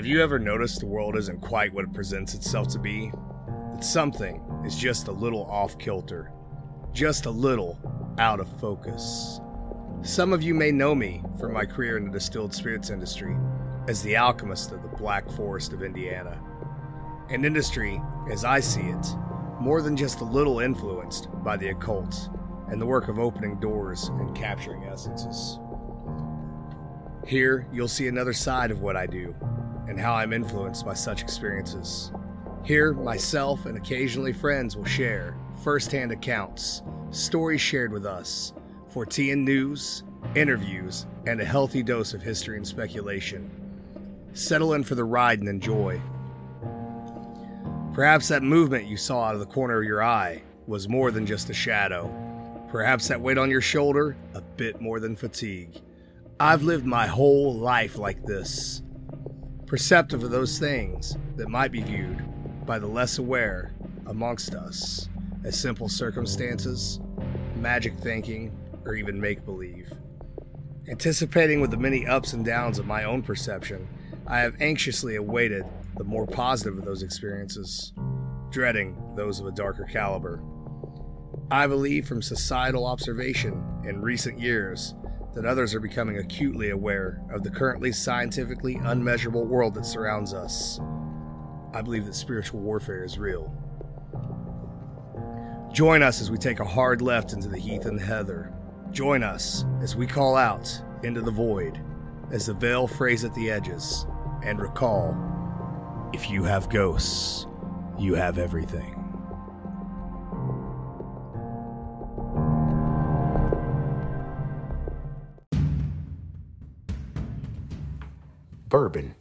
Have you ever noticed the world isn't quite what it presents itself to be? That something is just a little off kilter, just a little out of focus. Some of you may know me from my career in the distilled spirits industry as the alchemist of the Black Forest of Indiana. An industry, as I see it, more than just a little influenced by the occult and the work of opening doors and capturing essences. Here, you'll see another side of what I do and how I'm influenced by such experiences. Here, myself and occasionally friends will share firsthand accounts, stories shared with us, for news, interviews, and a healthy dose of history and speculation. Settle in for the ride and enjoy. Perhaps that movement you saw out of the corner of your eye was more than just a shadow. Perhaps that weight on your shoulder, a bit more than fatigue. I've lived my whole life like this, perceptive of those things that might be viewed by the less aware amongst us as simple circumstances, magic thinking, or even make believe. Anticipating with the many ups and downs of my own perception, I have anxiously awaited the more positive of those experiences, dreading those of a darker caliber. I believe from societal observation in recent years that others are becoming acutely aware of the currently scientifically unmeasurable world that surrounds us. I believe that spiritual warfare is real. Join us as we take a hard left into the heath and the heather. Join us as we call out into the void, as the veil frays at the edges, and recall if you have ghosts, you have everything. Bourbon,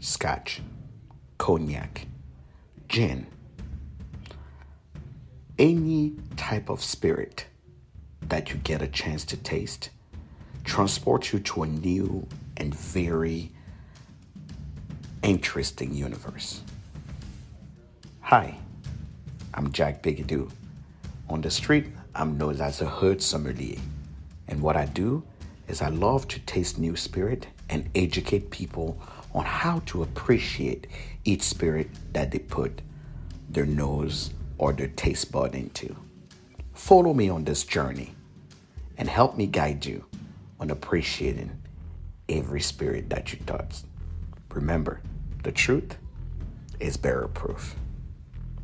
scotch, cognac, gin, any type of spirit that you get a chance to taste transports you to a new and very interesting universe. Hi, I'm Jack Beguedou. On the street, I'm known as a hood sommelier. And what I do is I love to taste new spirit and educate people on how to appreciate each spirit that they put their nose or their taste bud into. Follow me on this journey and help me guide you on appreciating every spirit that you touch. Remember, the truth is barrel proof.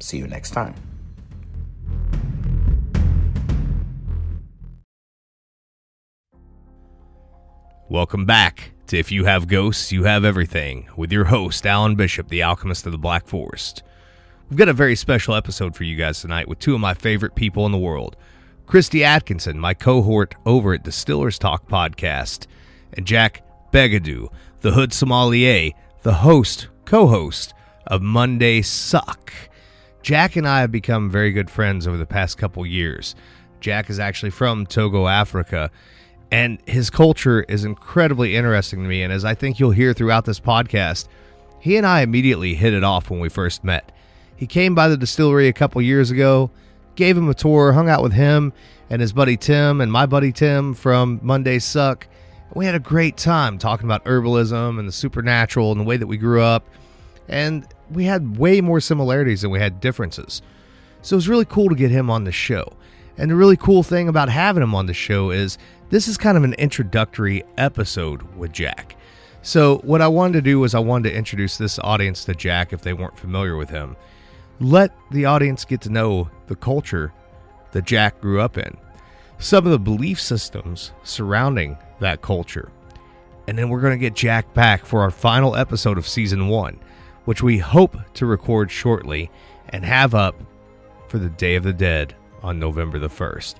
See you next time. Welcome back to If You Have Ghosts, You Have Everything with your host, Alan Bishop, the Alchemist of the Black Forest. We've got a very special episode for you guys tonight with two of my favorite people in the world Christi Atkinson, my cohort over at Distillers Talk podcast, and Jack Beguedou, the Hood Sommelier, the host, co host of Monday Suck. Jack and I have become very good friends over the past couple years. Jack is actually from Togo, Africa, and his culture is incredibly interesting to me. And as I think you'll hear throughout this podcast, he and I immediately hit it off when we first met. He came by the distillery a couple years ago, gave him a tour, hung out with him and his buddy Tim and my buddy Tim from Monday Suck. We had a great time talking about herbalism and the supernatural and the way that we grew up. And we had way more similarities than we had differences. So it was really cool to get him on the show. And the really cool thing about having him on the show is this is kind of an introductory episode with Jack. So, what I wanted to do was I wanted to introduce this audience to Jack if they weren't familiar with him. Let the audience get to know the culture that Jack grew up in, some of the belief systems surrounding that culture. And then we're going to get Jack back for our final episode of season one, which we hope to record shortly and have up for the Day of the Dead on November the 1st.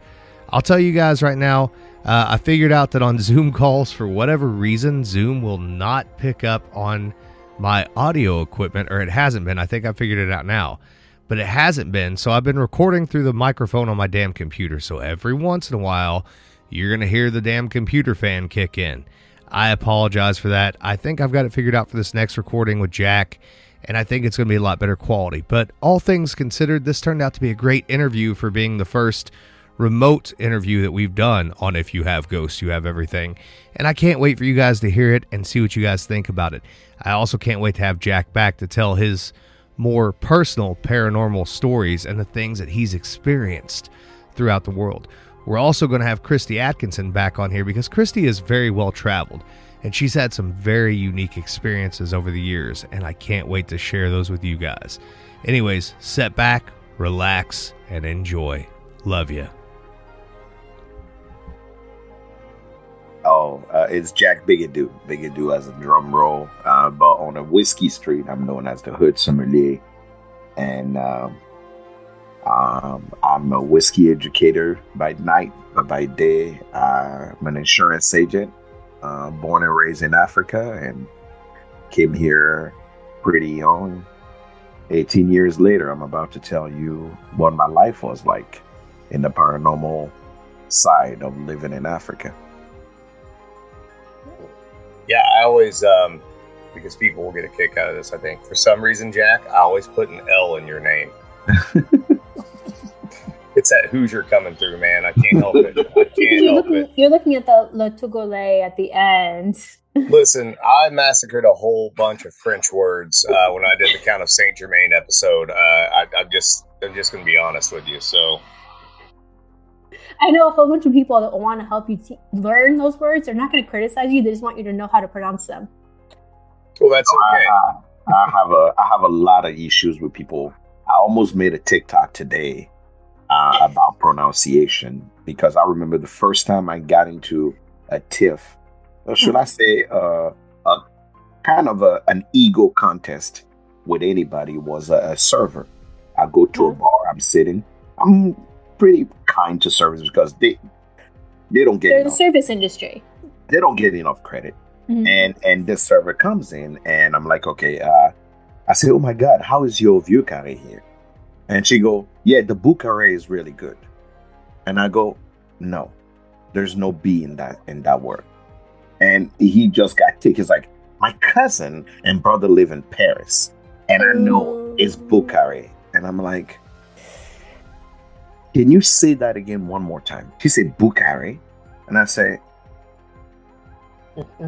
I'll tell you guys right now, uh, I figured out that on Zoom calls, for whatever reason, Zoom will not pick up on my audio equipment, or it hasn't been. I think I figured it out now, but it hasn't been. So I've been recording through the microphone on my damn computer. So every once in a while, you're going to hear the damn computer fan kick in. I apologize for that. I think I've got it figured out for this next recording with Jack, and I think it's going to be a lot better quality. But all things considered, this turned out to be a great interview for being the first remote interview that we've done on If You Have Ghosts, You Have Everything. And I can't wait for you guys to hear it and see what you guys think about it. I also can't wait to have Jack back to tell his more personal paranormal stories and the things that he's experienced throughout the world. We're also going to have Christi Atkinson back on here because Christi is very well traveled and she's had some very unique experiences over the years, and I can't wait to share those with you guys. Anyways, set back, relax, and enjoy. Love you. Oh, uh, it's Jack Beguedou. Beguedou as a drum roll. Uh, but on a whiskey street, I'm known as the Hood Sommelier. And um, um, I'm a whiskey educator by night, but by day, uh, I'm an insurance agent, uh, born and raised in Africa, and came here pretty young. 18 years later, I'm about to tell you what my life was like in the paranormal side of living in Africa. Yeah, I always um, because people will get a kick out of this. I think for some reason, Jack, I always put an L in your name. it's that Hoosier coming through, man. I can't help it. I can't you're help looking, it. You're looking at the Le Togolais at the end. Listen, I massacred a whole bunch of French words uh, when I did the Count of Saint Germain episode. Uh, I, I'm just, I'm just going to be honest with you. So I know a whole bunch of people that want to help you te- learn those words. They're not going to criticize you. They just want you to know how to pronounce them. Well, that's okay. I, I have a I have a lot of issues with people. I almost made a TikTok today uh, about pronunciation because I remember the first time I got into a tiff, or should I say, uh, a kind of a, an ego contest with anybody was a, a server. I go to a bar, I'm sitting, I'm pretty kind to servers because they they don't get They're the enough, service industry. they don't get enough credit. Mhm. and and this server comes in and i'm like okay uh i say oh my god how is your vieux carré here? And she go yeah the book array is really good. And i go no there's no b in that in that word. And he just got tick he's like my cousin and brother live in paris and i know it's Bukhari. and i'm like can you say that again one more time she said Bukhari. and i say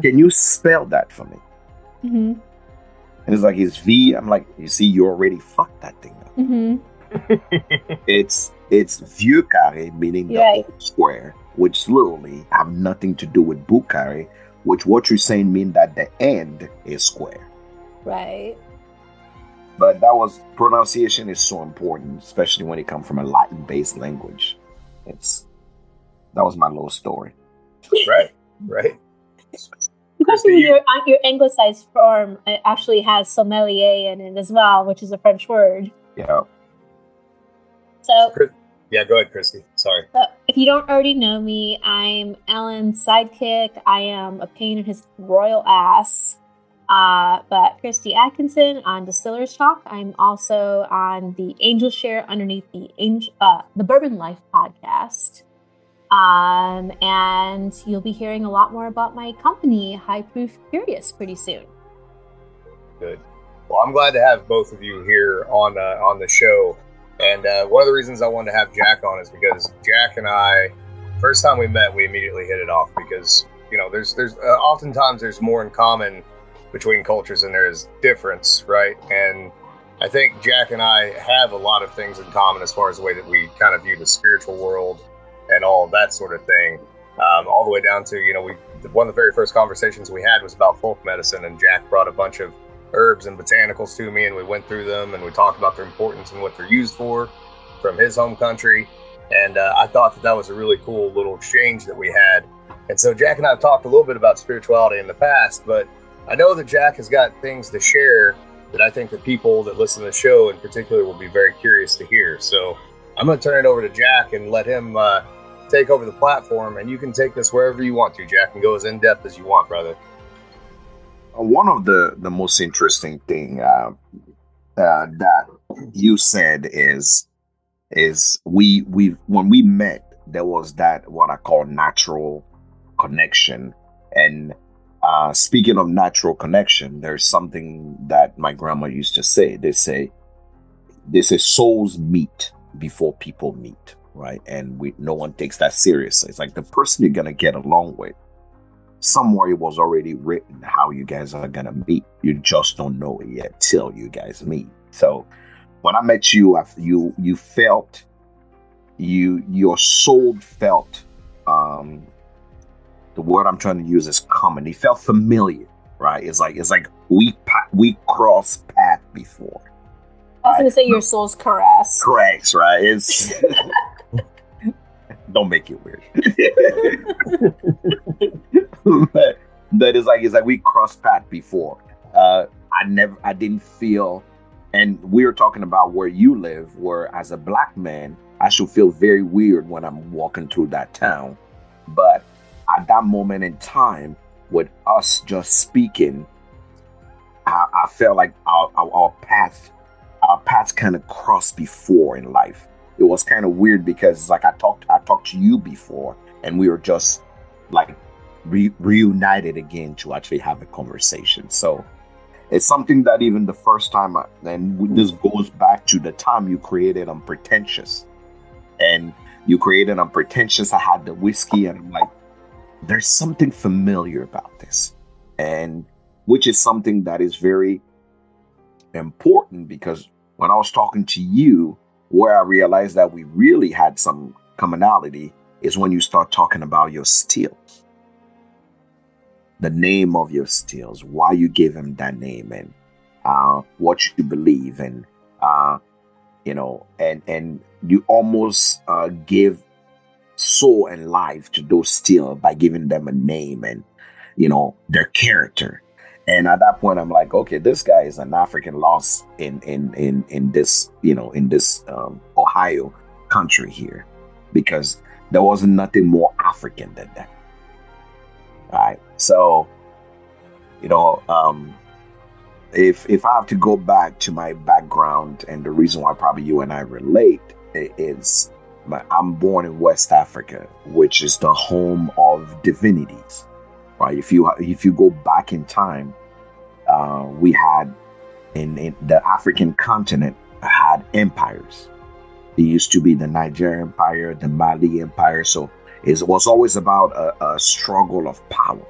can you spell that for me Mhm. and it's like it's V. I'm like, you see, you already fucked that thing up. Mhm. It's it's vieux carré, meaning the Right. old square, which literally have nothing to do with carré, which what you're saying mean that the end is square. Right. But that was pronunciation is so important, especially when it comes from a Latin-based language. It's that was my little story. right, right. Especially you- your uh, your anglicized form uh, actually has sommelier in it as well, which is a French word. Yeah. So, Yeah, go ahead, Christi. Sorry. uh, if you don't already know me, I'm Ellen's sidekick. I am a pain in his royal ass. Uh, but Christi Atkinson on Distillers Talk. I'm also on the Angel Share underneath the Angel, uh, the Bourbon Life podcast. Um, and you'll be hearing a lot more about my company, High Proof Curious, pretty soon. Good. Well, I'm glad to have both of you here on uh, on the show. And uh, one of the reasons I wanted to have Jack on is because Jack and I, first time we met, we immediately hit it off because you know there's there's uh, oftentimes there's more in common between cultures and there is difference, right? And I think Jack and I have a lot of things in common as far as the way that we kind of view the spiritual world and all that sort of thing. Um, all the way down to you know we one of the very first conversations we had was about folk medicine, and Jack brought a bunch of herbs and botanicals to me, and we went through them and we talked about their importance and what they're used for from his home country. And uh, I thought that that was a really cool little exchange that we had. And so Jack and I have talked a little bit about spirituality in the past, but I know that Jack has got things to share that I think the people that listen to the show in particular will be very curious to hear. So I'm going to turn it over to Jack and let him uh, take over the platform, and you can take this wherever you want to, Jack, and go as in depth as you want, brother. Uh, one of the the most interesting thing uh, uh, that you said is is we we when we met there was that what I call natural connection and uh, speaking of natural connection there's something that my grandma used to say they say they say souls meet before people meet right? And we no one takes that seriously. It's like the person you're gonna get along with. Somewhere it was already written how you guys are gonna meet. You just don't know it yet till you guys meet. So when I met you, I, you you felt you your soul felt um the word I'm trying to use is common. It felt familiar, right? It's like it's like we we crossed path before. I was gonna say your soul's caress. Correct, right? It's don't make it weird. but, but it's like it's like we crossed path before. Uh, I never, I didn't feel, and we were talking about where you live, where as a black man, I should feel very weird when I'm walking through that town. But at that moment in time, with us just speaking, I, I felt like our, our, our path, our paths kind of crossed before in life. It was kind of weird because like I talked, I talked to you before, and we were just like re- reunited again to actually have a conversation. So it's something that even the first time, I, and this goes back to the time you created Unpretentious, and you created Unpretentious. I had the whiskey, and I'm like, there's something familiar about this, and which is something that is very important because when I was talking to you, where I realized that we really had some commonality is when you start talking about your stills the name of your stills, why you give him that name, and uh, what you believe, and uh, you know, and and you almost uh, give soul and life to those still by giving them a name and you know their character. And at that point, I'm like, okay, this guy is an African lost in in in in this you know in this um, Ohio country here, because there wasn't nothing more African than that. All right. So, you know, um, if if I have to go back to my background and the reason why probably you and I relate is I'm born in West Africa, which is the home of divinities. Right. If you if you go back in time, uh, we had in, in the African continent had empires. It used to be the Niger Empire, the Mali Empire. So it was always about a, a struggle of power.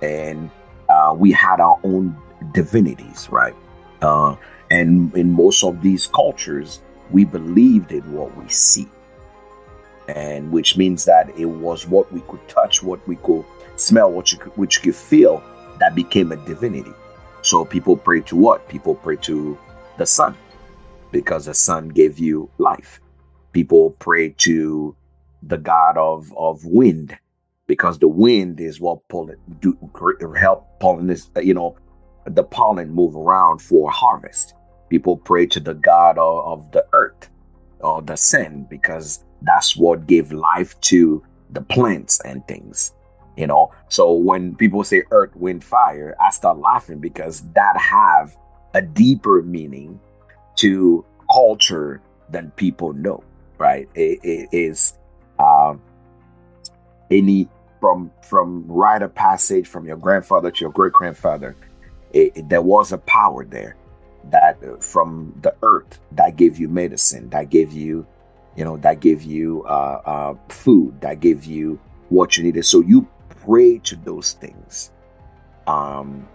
And uh, we had our own divinities, right? Uh, and in most of these cultures, we believed in what we see. And which means that it was what we could touch, what we could smell, what you could, which you could feel that became a divinity. So people pray to what? People pray to the sun because the sun gave you life. People pray to the god of of wind because the wind is what pollen do help pollen this you know the pollen move around for harvest people pray to the god of, of the earth or the sun because that's what gave life to the plants and things you know? So when people say earth wind fire i start laughing because that have a deeper meaning to culture than people know right? It, it is um, any from from rite of passage from your grandfather to your great grandfather, there was a power there that uh, from the earth that gave you medicine, that gave you, you know, that gave you uh, uh, food, that gave you what you needed. So you pray to those things. Um,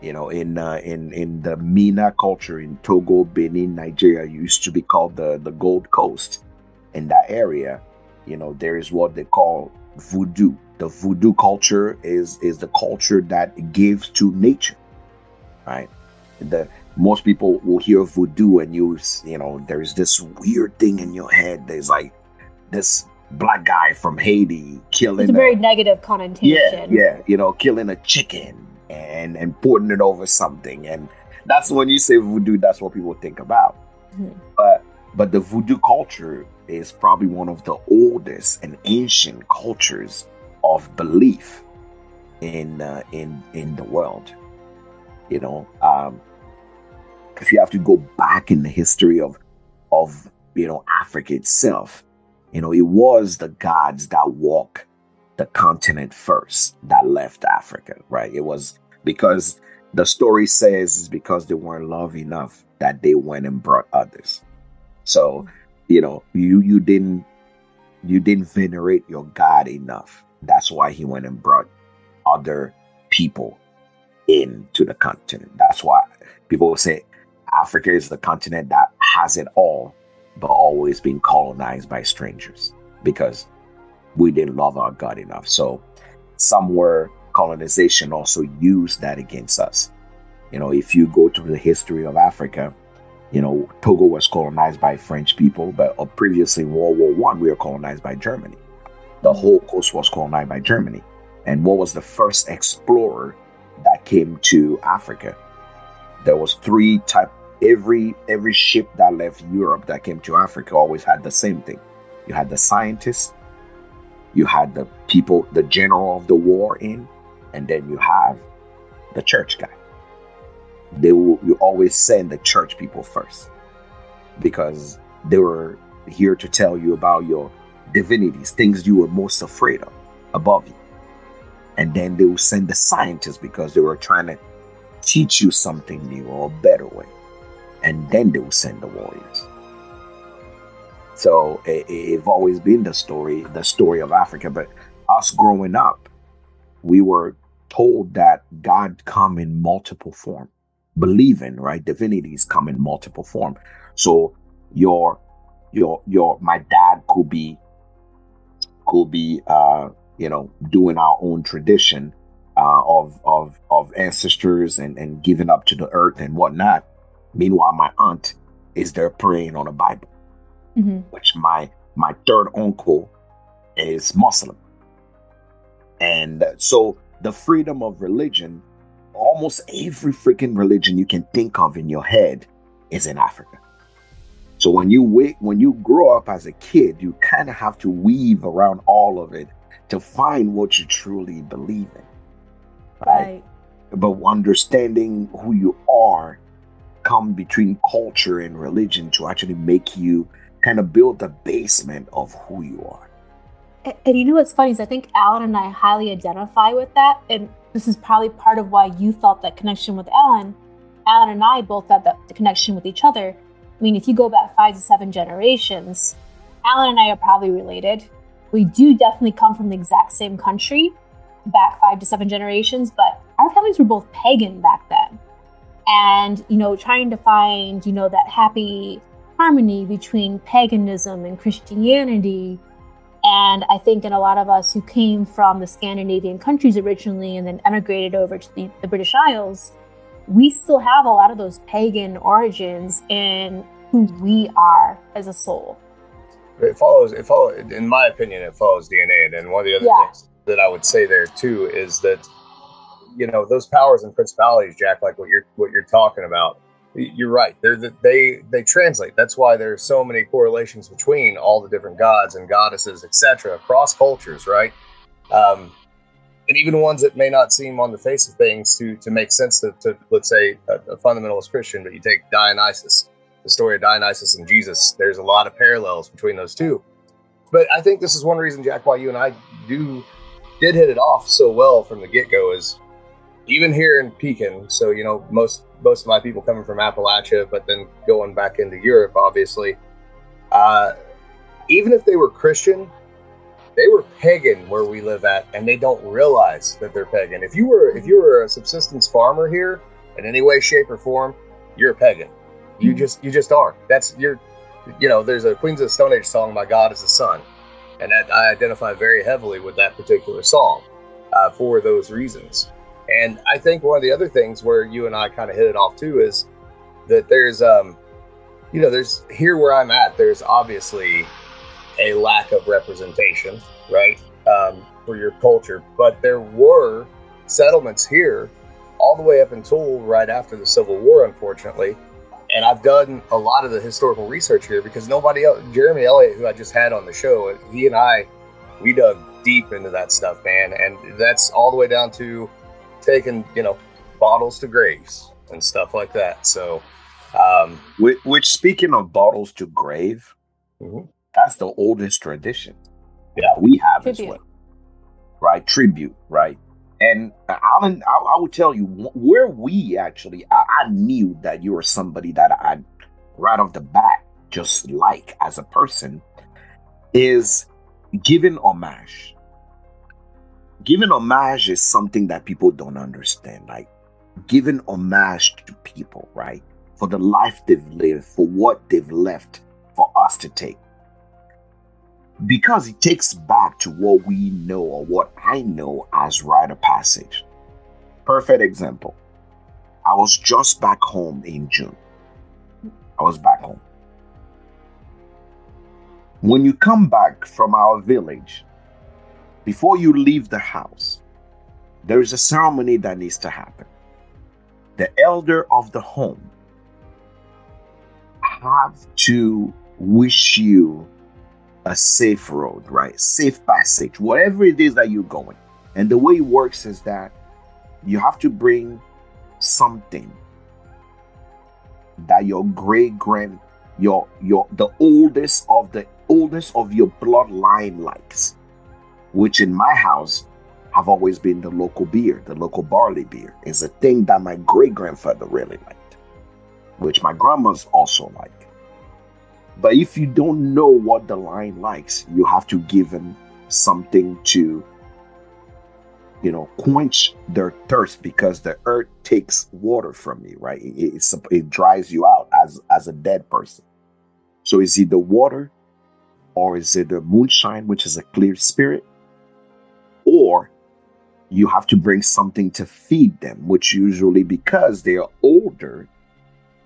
you know, in uh, in in the Mina culture in Togo, Benin, Nigeria, used to be called the the Gold Coast. In that area, you know, there is what they call voodoo. The voodoo culture is is the culture that gives to nature, right? The most people will hear voodoo and you you know there's this weird thing in your head. There's like this black guy from Haiti killing. It's a very a, negative connotation. Yeah, yeah, you know, killing a chicken and and putting it over something, and that's when you say voodoo. That's what people think about. Mm-hmm. But but the voodoo culture is probably one of the oldest and ancient cultures of belief in uh, in in the world. You know, um, if you have to go back in the history of of you know Africa itself, you know, it was the gods that walked the continent first that left Africa, right? It was because the story says is because they weren't love enough that they went and brought others. So you know you you didn't you didn't venerate your God enough. That's why he went and brought other people into the continent. That's why people will say Africa is the continent that has it all, but always been colonized by strangers because we didn't love our God enough. So somewhere colonization also used that against us. You know, if you go to the history of Africa, you know, Togo was colonized by French people, but uh, previously in World War One, we were colonized by Germany. The whole coast was colonized by Germany. And what was the first explorer that came to Africa? There was three type. Every every ship that left Europe that came to Africa always had the same thing. You had the scientists, you had the people, the general of the war in, and then you have the church guy. They will you always send the church people first because they were here to tell you about your divinities, things you were most afraid of above you. And then they will send the scientists because they were trying to teach you something new or a better way. And then they will send the warriors. So it, it's always been the story, the story of Africa. But us growing up, we were told that God come in multiple form, believing right divinities come in multiple form. So your your your my dad could be could be uh you know doing our own tradition uh, of of of ancestors and and giving up to the earth and whatnot. Meanwhile, my aunt is there praying on a Bible mm-hmm. which my my third uncle is Muslim. And so the freedom of religion, almost every freaking religion you can think of in your head is in Africa. So when you wait, when you grow up as a kid, you kind of have to weave around all of it to find what you truly believe in. Right. right. But understanding who you are come between culture and religion to actually make you kind of build the basement of who you are. And, and you know what's funny is I think Alan and I highly identify with that. And this is probably part of why you felt that connection with Alan. Alan and I both had that connection with each other. I mean, if you go back five to seven generations, Alan and I are probably related. We do definitely come from the exact same country back five to seven generations, but our families were both pagan back then. And, you know, trying to find, you know, that happy harmony between paganism and Christianity. And I think in a lot of us who came from the Scandinavian countries originally and then emigrated over to the, the British Isles, we still have a lot of those pagan origins in who we are as a soul. It follows. It follows. In my opinion, it follows DNA. And then one of the other yeah. things that I would say there too is that you know those powers and principalities, Jack, like what you're what you're talking about you're right. They're the, they they translate. That's why there's so many correlations between all the different gods and goddesses, etc., across cultures, right? Um, and even ones that may not seem on the face of things to to make sense to, to let's say a, a, fundamentalist Christian, but you take Dionysus, the story of Dionysus and Jesus. There's a lot of parallels between those two. But I think this is one reason, Jack, why you and I do did hit it off so well from the get go is even here in Pekin. So you know most most of my people coming from Appalachia, but then going back into Europe, obviously. Uh, even if they were Christian, they were pagan where we live at, and they don't realize that they're pagan. If you were if you were a subsistence farmer here in any way, shape, or form, you're a pagan. You mm-hmm. just you just are. That's you're you know. There's a Queens of the Stone Age song, "My God is the Sun," and that, I identify very heavily with that particular song uh, for those reasons. And I think one of the other things where you and I kind of hit it off too is that there's, um, you know, there's here where I'm at, there's obviously a lack of representation, right, um, for your culture. But there were settlements here all the way up until right after the Civil War, unfortunately. And I've done a lot of the historical research here because nobody else, Jeremy Elliot, who I just had on the show, he and I, we dug deep into that stuff, man. And that's all the way down to taking you know bottles to graves and stuff like that. So, um, which, which speaking of bottles to grave, mm-hmm. that's the oldest tradition. Yeah, we have Tribute. as well. Right, tribute, right. And Alan, I, I would tell you where we actually, I, I knew that you were somebody that I, right off the bat, just like as a person, is giving homage. Giving homage is something that people don't understand. Like giving homage to people, right? For the life they've lived, for what they've left for us to take. Because it takes back to what we know or what I know as rite of passage. Perfect example. I was just back home in June. I was back home. When you come back from our village, before you leave the house, there is a ceremony that needs to happen. The elder of the home have to wish you a safe road, right? Safe passage, whatever it is that you're going. And the way it works is that you have to bring something that your great grand your your the oldest of the oldest of your bloodline likes which in my house have always been the local beer the local barley beer is a thing that my great grandfather really liked which my grandma's also like but if you don't know what the line likes you have to give them something to you know, quench their thirst because the earth takes water from you, right? It, it, it dries you out as as a dead person. So is it the water, or is it the moonshine, which is a clear spirit, or you have to bring something to feed them, which usually because they are older,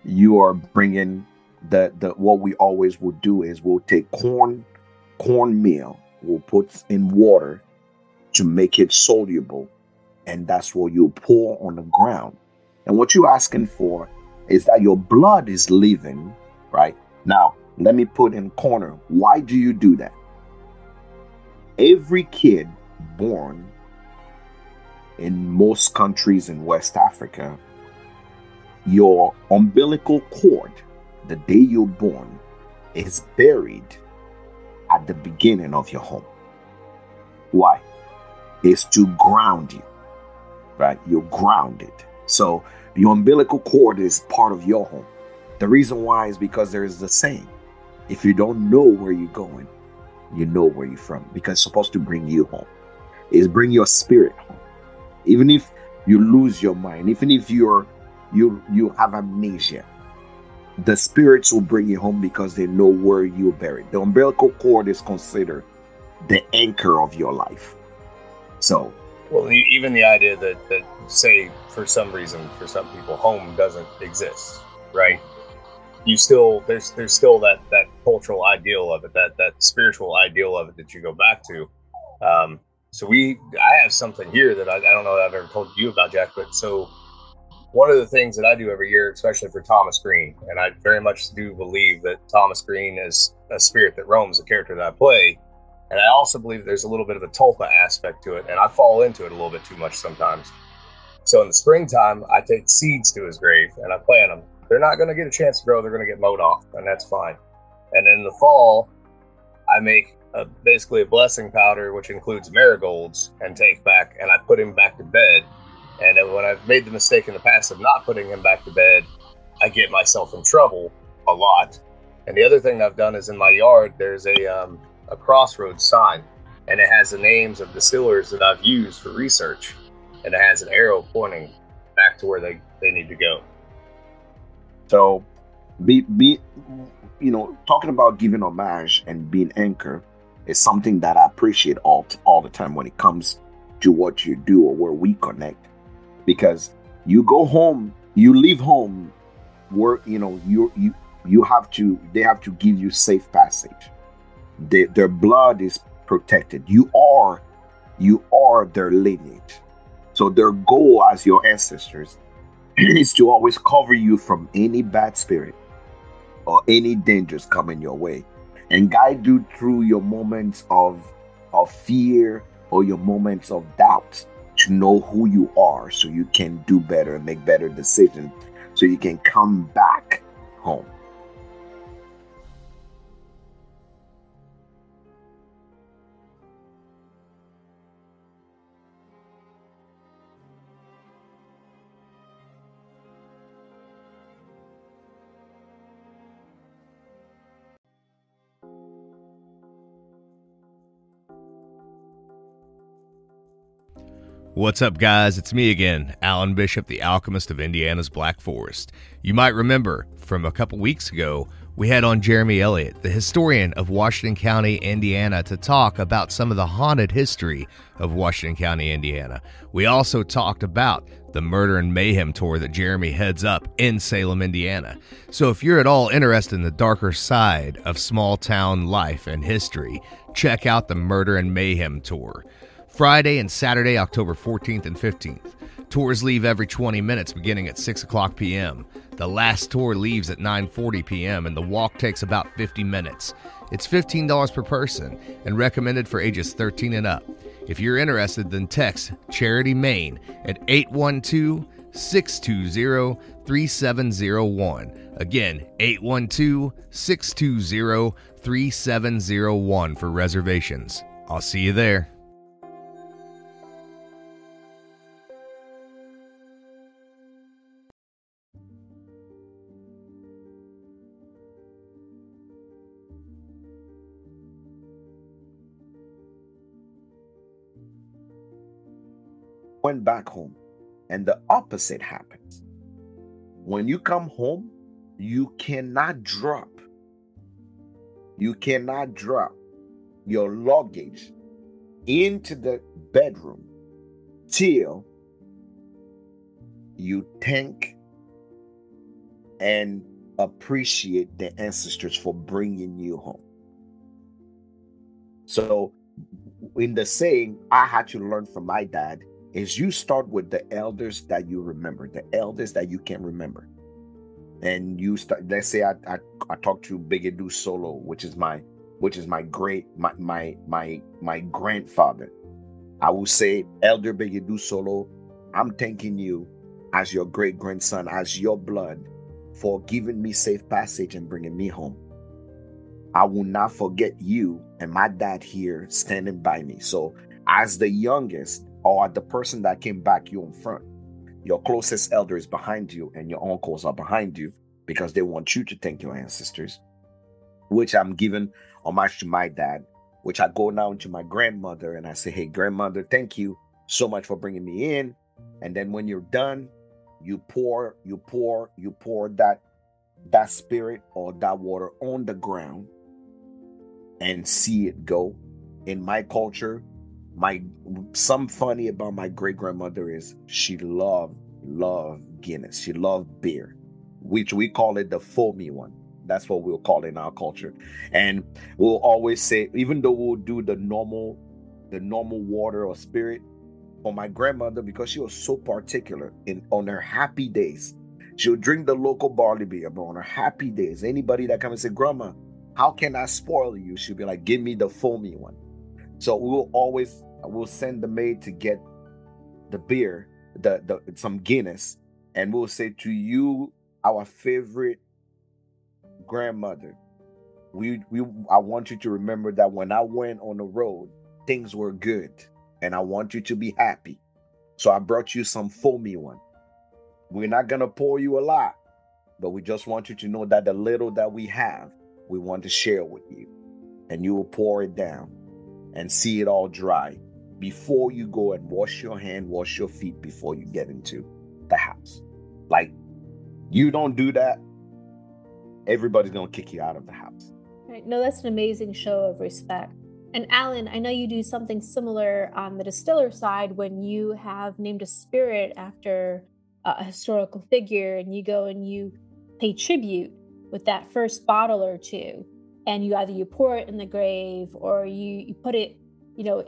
you are bringing the the what we always will do is we'll take corn corn meal, we'll put in water to make it soluble. And that's what you pour on the ground. And what you're asking for is that your blood is leaving, right? Now, let me put in corner. Why do you do that? Every kid born in most countries in West Africa, your umbilical cord, the day you're born, is buried at the beginning of your home. Why? is to ground you, right? You're grounded. So your umbilical cord is part of your home. The reason why is because there is the saying if you don't know where you're going, you know where you're from because it's supposed to bring you home. Is bring your spirit. Even if you lose your mind, even if you're you you have amnesia, the spirits will bring you home because they know where you're buried. The umbilical cord is considered the anchor of your life. So, well, even the idea that that say for some reason for some people home doesn't exist, right? You still there's there's still that that cultural ideal of it, that that spiritual ideal of it that you go back to. Um, so we, I have something here that I, I don't know that I've ever told you about, Jack. But so one of the things that I do every year, especially for Thomas Green, and I very much do believe that Thomas Green is a spirit that roams, the character that I play and I also believe there's a little bit of a tulpa aspect to it, and I fall into it a little bit too much sometimes. So in the springtime, I take seeds to his grave and I plant them. They're not going to get a chance to grow; they're going to get mowed off, and that's fine. And in the fall, I make a, basically a blessing powder, which includes marigolds, and take back, and I put him back to bed. And then when I've made the mistake in the past of not putting him back to bed, I get myself in trouble a lot. And the other thing I've done is in my yard, there's a um, a crossroads sign, and it has the names of distillers that I've used for research, and it has an arrow pointing back to where they, they need to go. So, be be you know talking about giving homage and being anchor is something that I appreciate all all the time when it comes to what you do or where we connect, because you go home, you leave home, where you know you you you have to they have to give you safe passage they, their blood is protected. You are, you are their lineage. So their goal as your ancestors is to always cover you from any bad spirit or any dangers coming your way and guide you through your moments of of fear or your moments of doubt to know who you are so you can do better and make better decisions so you can come back home What's up, guys? It's me again, Alan Bishop, the alchemist of Indiana's Black Forest. You might remember from a couple weeks ago, we had on Jeremy Elliot, the historian of Washington County, Indiana, to talk about some of the haunted history of Washington County, Indiana. We also talked about the Murder and Mayhem tour that Jeremy heads up in Salem, Indiana. So if you're at all interested in the darker side of small town life and history, check out the Murder and Mayhem tour. Friday and Saturday, October 14th and 15th. Tours leave every 20 minutes beginning at 6 o'clock p.m. The last tour leaves at 9:40 p.m. and the walk takes about 50 minutes. It's $15 per person and recommended for ages 13 and up. If you're interested, then text Charity Maine at 812 620 3701. Again, 812 620 3701 for reservations. I'll see you there. Went back home. And the opposite happens. When you come home, you cannot drop. You cannot drop your luggage into the bedroom till you thank and appreciate the ancestors for bringing you home. So, in the saying, I had to learn from my dad is you start with the elders that you remember, the elders that you can remember. And you start, let's say I I, I talk to Beguedou Solo, which is my which is my great my my my my grandfather. I will say, Elder Beguedou Solo, I'm thanking you as your great grandson, as your blood, for giving me safe passage and bringing me home. I will not forget you and my dad here standing by me. So, as the youngest, or the person that came back you in front. Your closest elder is behind you, and your uncles are behind you because they want you to thank your ancestors, which I'm giving homage to my dad, which I go now to my grandmother and I say, Hey, grandmother, thank you so much for bringing me in. And then when you're done, you pour, you pour, you pour that that spirit or that water on the ground and see it go. In my culture, my some funny about my great grandmother is she loved loved Guinness. She loved beer, which we call it the foamy one. That's what we'll call it in our culture. And we'll always say, even though we'll do the normal, the normal water or spirit, for my grandmother, because she was so particular in on her happy days, she'll drink the local barley beer, but on her happy days, anybody that come and say, Grandma, how can I spoil you? She'll be like, Give me the foamy one. So we'll always we'll send the maid to get the beer, the, the some Guinness, and we'll say to you, our favorite grandmother, we we I want you to remember that when I went on the road, things were good, and I want you to be happy. So I brought you some foamy one. We're not gonna pour you a lot, but we just want you to know that the little that we have, we want to share with you, and you will pour it down and see it all dry before you go and wash your hand, wash your feet before you get into the house. Like, you don't do that, everybody's gonna kick you out of the house. Right. No, that's an amazing show of respect. And Alan, I know you do something similar on the distiller side when you have named a spirit after a historical figure and you go and you pay tribute with that first bottle or two and you either you pour it in the grave or you, you put it you know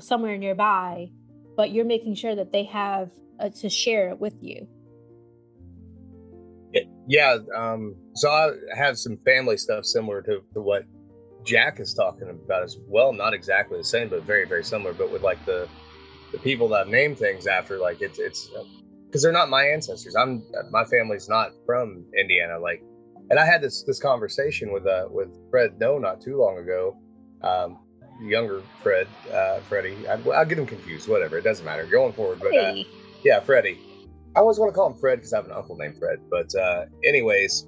somewhere nearby, but you're making sure that they have uh, to share it with you. Yeah. Um, so I have some family stuff similar to, to what Jack is talking about as well. Not exactly the same, but very, very similar. But with like the the people that I've things after, like it's it's because they're not my ancestors. I'm my family's not from Indiana. Like, and I had this this conversation with uh with Fred Noe not too long ago. Um, younger Fred, uh, Freddie. I, will get him confused. Whatever, it doesn't matter. Going forward, but uh, yeah, Freddie. I always want to call him Fred because I have an uncle named Fred. But uh, anyways,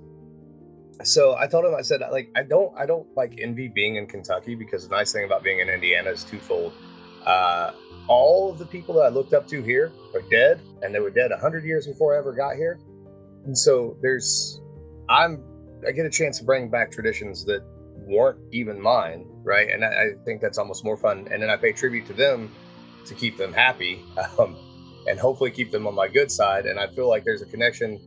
so I told him I said like I don't I don't like envy being in Kentucky because the nice thing about being in Indiana is twofold. Uh, all of the people that I looked up to here are dead, and they were dead hundred years before I ever got here. And so there's, I'm, I get a chance to bring back traditions that weren't even mine, right? And I, I think that's almost more fun. And then I pay tribute to them to keep them happy, um, and hopefully keep them on my good side. And I feel like there's a connection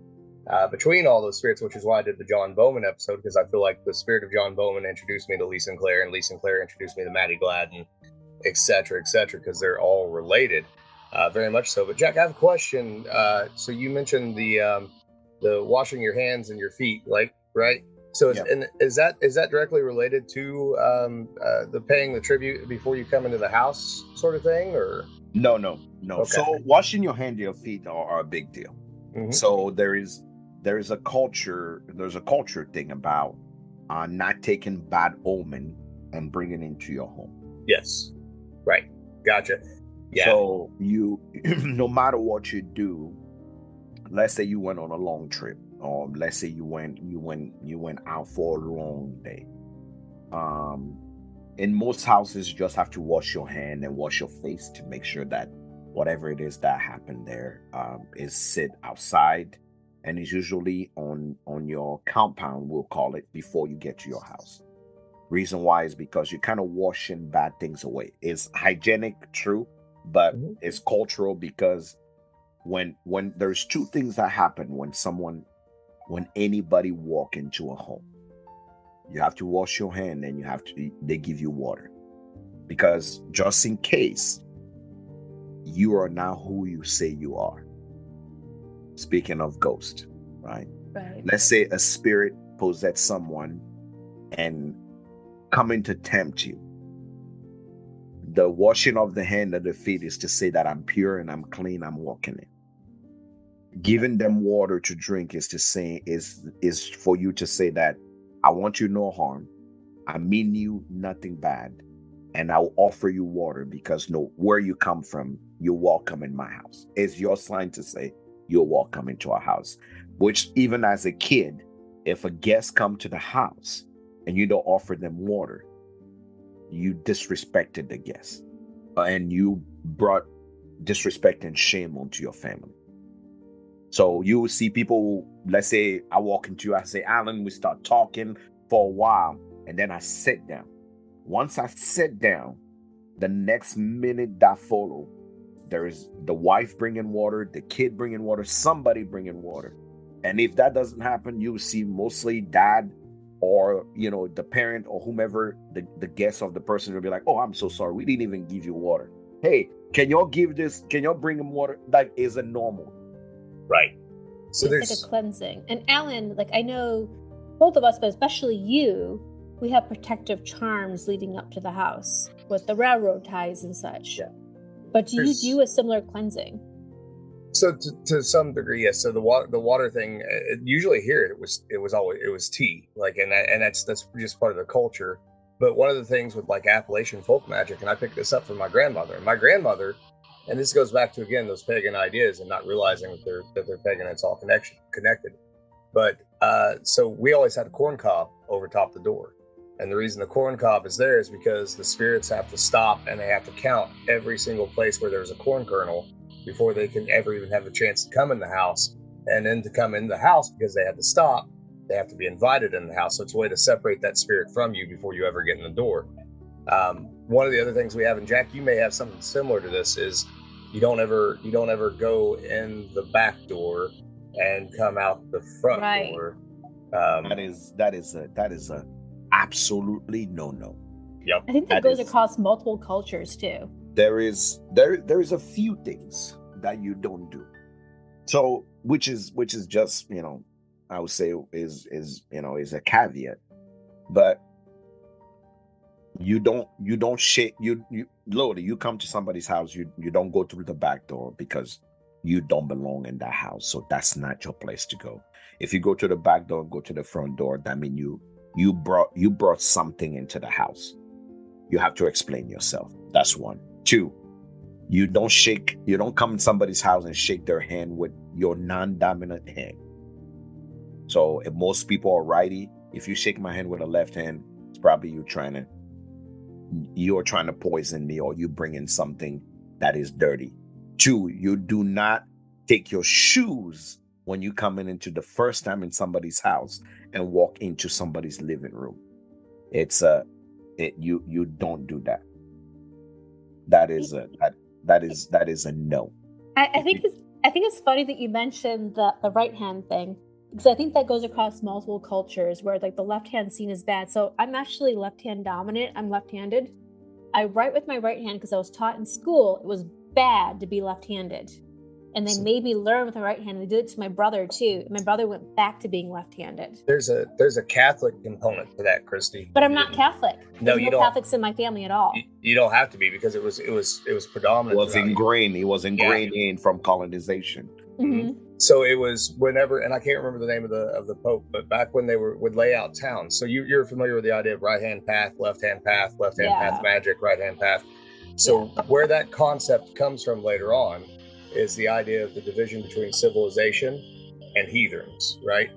uh, between all those spirits, which is why I did the John Bowman episode because I feel like the spirit of John Bowman introduced me to Lee Sinclair, and Lee Sinclair introduced me to Maddie Gladden, et cetera, et cetera, because they're all related, uh, very much so. But Jack, I have a question. Uh, so you mentioned the um, the washing your hands and your feet, like right? So is, Yeah. and is that is that directly related to um, uh, the paying the tribute before you come into the house, sort of thing, or? No, no, no. Okay. So washing your hand, your feet are, are a big deal. Mhm. So there is there is a culture. There's a culture thing about uh, not taking bad omen and bringing it into your home. Yes, right. Gotcha. Yeah. So you, no matter what you do, let's say you went on a long trip, or let's say you went you went you went out for a long day. Um, in most houses, you just have to wash your hand and wash your face to make sure that whatever it is that happened there um, is sit outside, and is usually on on your compound. We'll call it before you get to your house. Reason why is because you're kind of washing bad things away. It's hygienic, true, but Mhm. it's cultural because when when there's two things that happen when someone when anybody walk into a home you have to wash your hand and you have to they give you water. Because just in case you are not who you say you are. Speaking of ghost right? Right. let's say a spirit possessed someone and coming to tempt you. The washing of the hand and the feet is to say that i'm pure and i'm clean i'm walking in giving them water to drink is to say is is for you to say that i want you no harm. I mean you nothing bad. And i'll offer you water because no where you come from you're welcome in my house. It's your sign to say you're welcome into our house which even as a kid if a guest come to the house and you don't offer them water you disrespected the guest. And you brought disrespect and shame onto your family so you will see people let's say i walk into i say alan we start talking for a while and then i sit down. Once i sit down the next minute that follow there is the wife bringing water the kid bringing water somebody bringing water. And if that doesn't happen you see mostly dad or you know the parent or whomever the, the guest of the person will be like oh i'm so sorry. We didn't even give you water. Hey can y'all give this can y'all bring him water? That isn't normal right. So it's there's like a cleansing. And Alan, like I know both of us, but especially you, we have protective charms leading up to the house with the railroad ties and such. Yeah. But do you do a similar cleansing? So to, to some degree, yes. So the water, the water thing. uh, Usually here, it was it was always it was tea, like, and that, and that's that's just part of the culture. But one of the things with like Appalachian folk magic, and I picked this up from my grandmother. And my grandmother, and this goes back to again those pagan ideas and not realizing that they're that they're pagan. It's all connection connected. But uh, so we always had a corn cob over top the door, and the reason the corn cob is there is because the spirits have to stop and they have to count every single place where there's a corn kernel before they can ever even have a chance to come in the house. And then to come in the house because they had to stop, they have to be invited in the house. So it's a way to separate that spirit from you before you ever get in the door. Um, one of the other things we have, and Jack, you may have something similar to this, is you don't ever you don't ever go in the back door and come out the front Right. door. Um, that is that is a that is a absolutely no no yep. I think that, That goes is- across multiple cultures too. there is there there is a few things that you don't do so which is which is just you know i would say is is you know is a caveat but you don't you don't shake you you literally you come to somebody's house you you don't go through the back door because you don't belong in that house. So that's not your place to go. If you go to the back door and go to the front door that means you you brought you brought something into the house. You have to explain yourself. That's one. Two you don't shake you don't come in somebody's house and shake their hand with your non-dominant hand. So if most people are righty if you shake my hand with a left hand it's probably you trying to you're trying to poison me or you bring in something That is dirty. Two, you do not take your shoes when you come in into the first time in somebody's house and walk into somebody's living room. It's a it, you you don't do that. That is a that that is that is a no. I, I think it's I think it's funny that you mentioned the, the right hand thing because I think that goes across multiple cultures where like the left hand scene is bad. So I'm actually left hand dominant. I'm left handed. I write with my right hand because I was taught in school it was bad to be left handed and they made me learn with my right hand. They did it to my brother too. My brother went back to being left-handed. There's a there's a Catholic component to that, Christi. But I'm not Catholic. No, There's you don't. Catholics in my family at all. You, you don't have to be because it was it was it was It predominant. was ingrained. It was ingrained in from colonization. Mhm. So it was whenever, and I can't remember the name of the of the pope, but back when they were would lay out towns. So you, you're familiar with the idea of right hand path, left hand path, left hand Yeah. path magic, right hand path. So where that concept comes from later on is the idea of the division between civilization and heathens, right?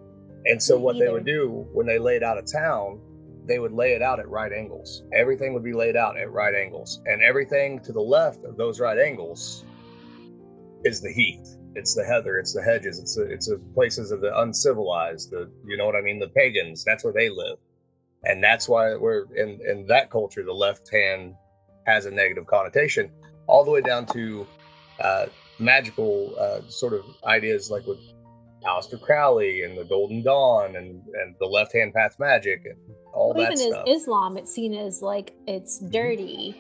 And so what they would do when they laid out a town, they would lay it out at right angles. Everything would be laid out at right angles, and everything to the left of those right angles is the heath. It's the heather. It's the hedges. It's the, it's the places of the uncivilized. The you know what I mean. The pagans. That's where they live, and that's why we're in in that culture. The left hand has a negative connotation, all the way down to uh, magical uh, sort of ideas like with Aleister Crowley and the Golden Dawn and and the left hand path magic and all Well, that even stuff. Mm-hmm. as Islam, it's seen as like it's dirty.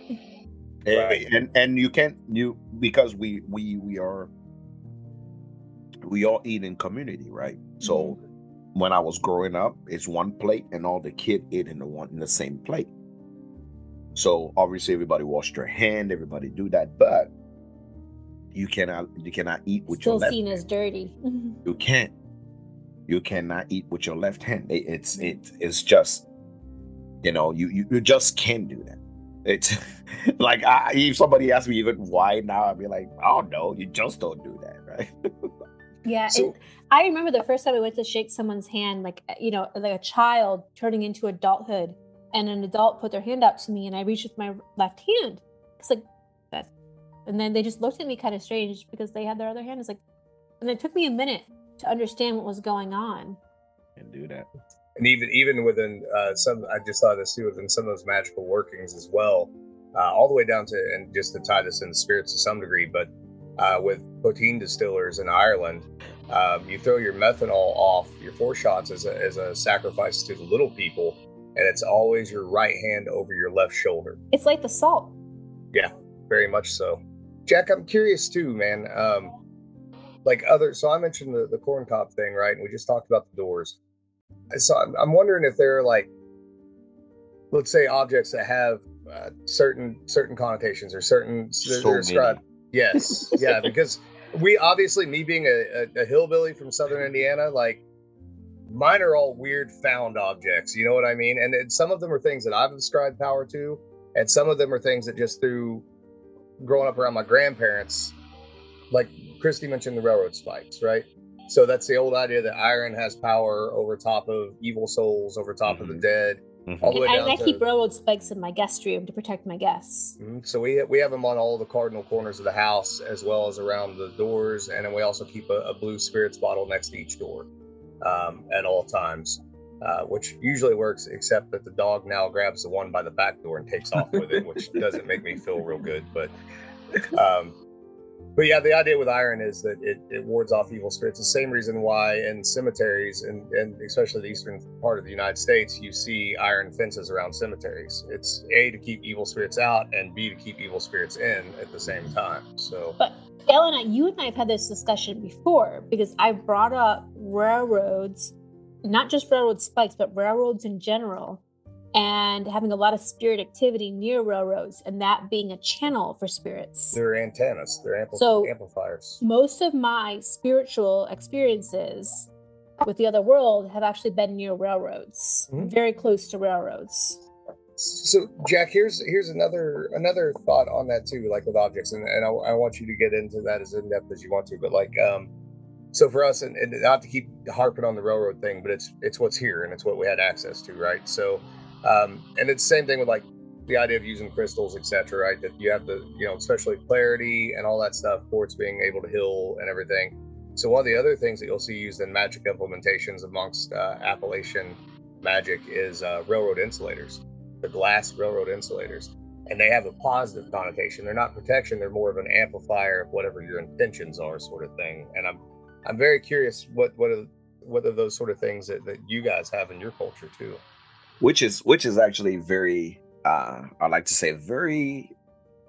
Right. And and you can't you because we we we are we all eat in community, right? So mm-hmm. when I was growing up, it's one plate and all the kid ate in the one in the same plate. So obviously everybody washed their hand, everybody do that, but you cannot you cannot eat with your Still left seen as dirty. you can't you cannot eat with your left hand it, it's it, it's just you know you, you you just can't do that it's like I, if somebody asks me even why now i'd be like oh, I don't know. you just don't do that right Yeah, So- and I remember the first time I went to shake someone's hand, like uh, you know, like a child turning into adulthood, and an adult put their hand out to me, and I reached with my left hand. It's like that, and then they just looked at me kind of strange because they had their other hand. It's like, and it took me a minute to understand what was going on. and do that and even even within uh, some i just saw this too within some of those magical workings as well uh, all the way down to and just to tie this into spirits to some degree but uh, with poteen distillers in ireland um, you throw your methanol off your foreshots as a, as a sacrifice to the little people and it's always your right hand over your left shoulder It's like the salt. Yeah, very much so. Jack, I'm curious too, man. Um, like other, so I mentioned the, the corn cob thing, right? And we just talked about the doors. So I'm, I'm wondering if there are like, let's say, objects that have uh, certain certain connotations or certain they're, So they're ascribed. Yes, yeah, because we obviously, me being a, a, a hillbilly from Southern Indiana, like mine are all weird found objects. You know what I mean? And, and some of them are things that I've ascribed power to, and some of them are things that just through growing up around my grandparents, like Christi mentioned the railroad spikes, right? So that's the old idea that iron has power over top of evil souls, over top of the Mhm. dead. Mhm. All the And way I, down I to keep railroad spikes in my guest room to protect my guests. Mhm. So we we have them on all the cardinal corners of the house, as well as around the doors, and then we also keep a, a blue spirits bottle next to each door um, at all times, uh, which usually works. Except that the dog now grabs the one by the back door and takes off with it, which doesn't make me feel real good. But um, but yeah, the idea with iron is that it, it wards off evil spirits. The same reason why in cemeteries and, and especially the eastern part of the United States, you see iron fences around cemeteries. It's A, to keep evil spirits out, and B, to keep evil spirits in at the same time. So, But Alan, you and I have had this discussion before because I brought up railroads, not just railroad spikes, but railroads in general, and having a lot of spirit activity near railroads, and that being a channel for spirits. they're antennas, they're ampli- So- amplifiers. Most of my spiritual experiences with the other world have actually been near railroads, Mhm. very close to railroads. So, Jack, here's here's another another thought on that too, like with objects, and, and I, I want you to get into that as in depth as you want to. But like, um, so for us, and, and not to keep harping on the railroad thing, but it's it's what's here and it's what we had access to, right? So, um, and it's the same thing with like the idea of using crystals, etc. Right, that you have the you know especially clarity and all that stuff, quartz being able to heal and everything. So one of the other things that you'll see used in magic implementations amongst uh, Appalachian magic is uh, railroad insulators, the glass railroad insulators, and they have a positive connotation. They're not protection; they're more of an amplifier of whatever your intentions are, sort of thing. And I'm I'm very curious what what are what are those sort of things that, that you guys have in your culture too which is which is actually very uh i like to say very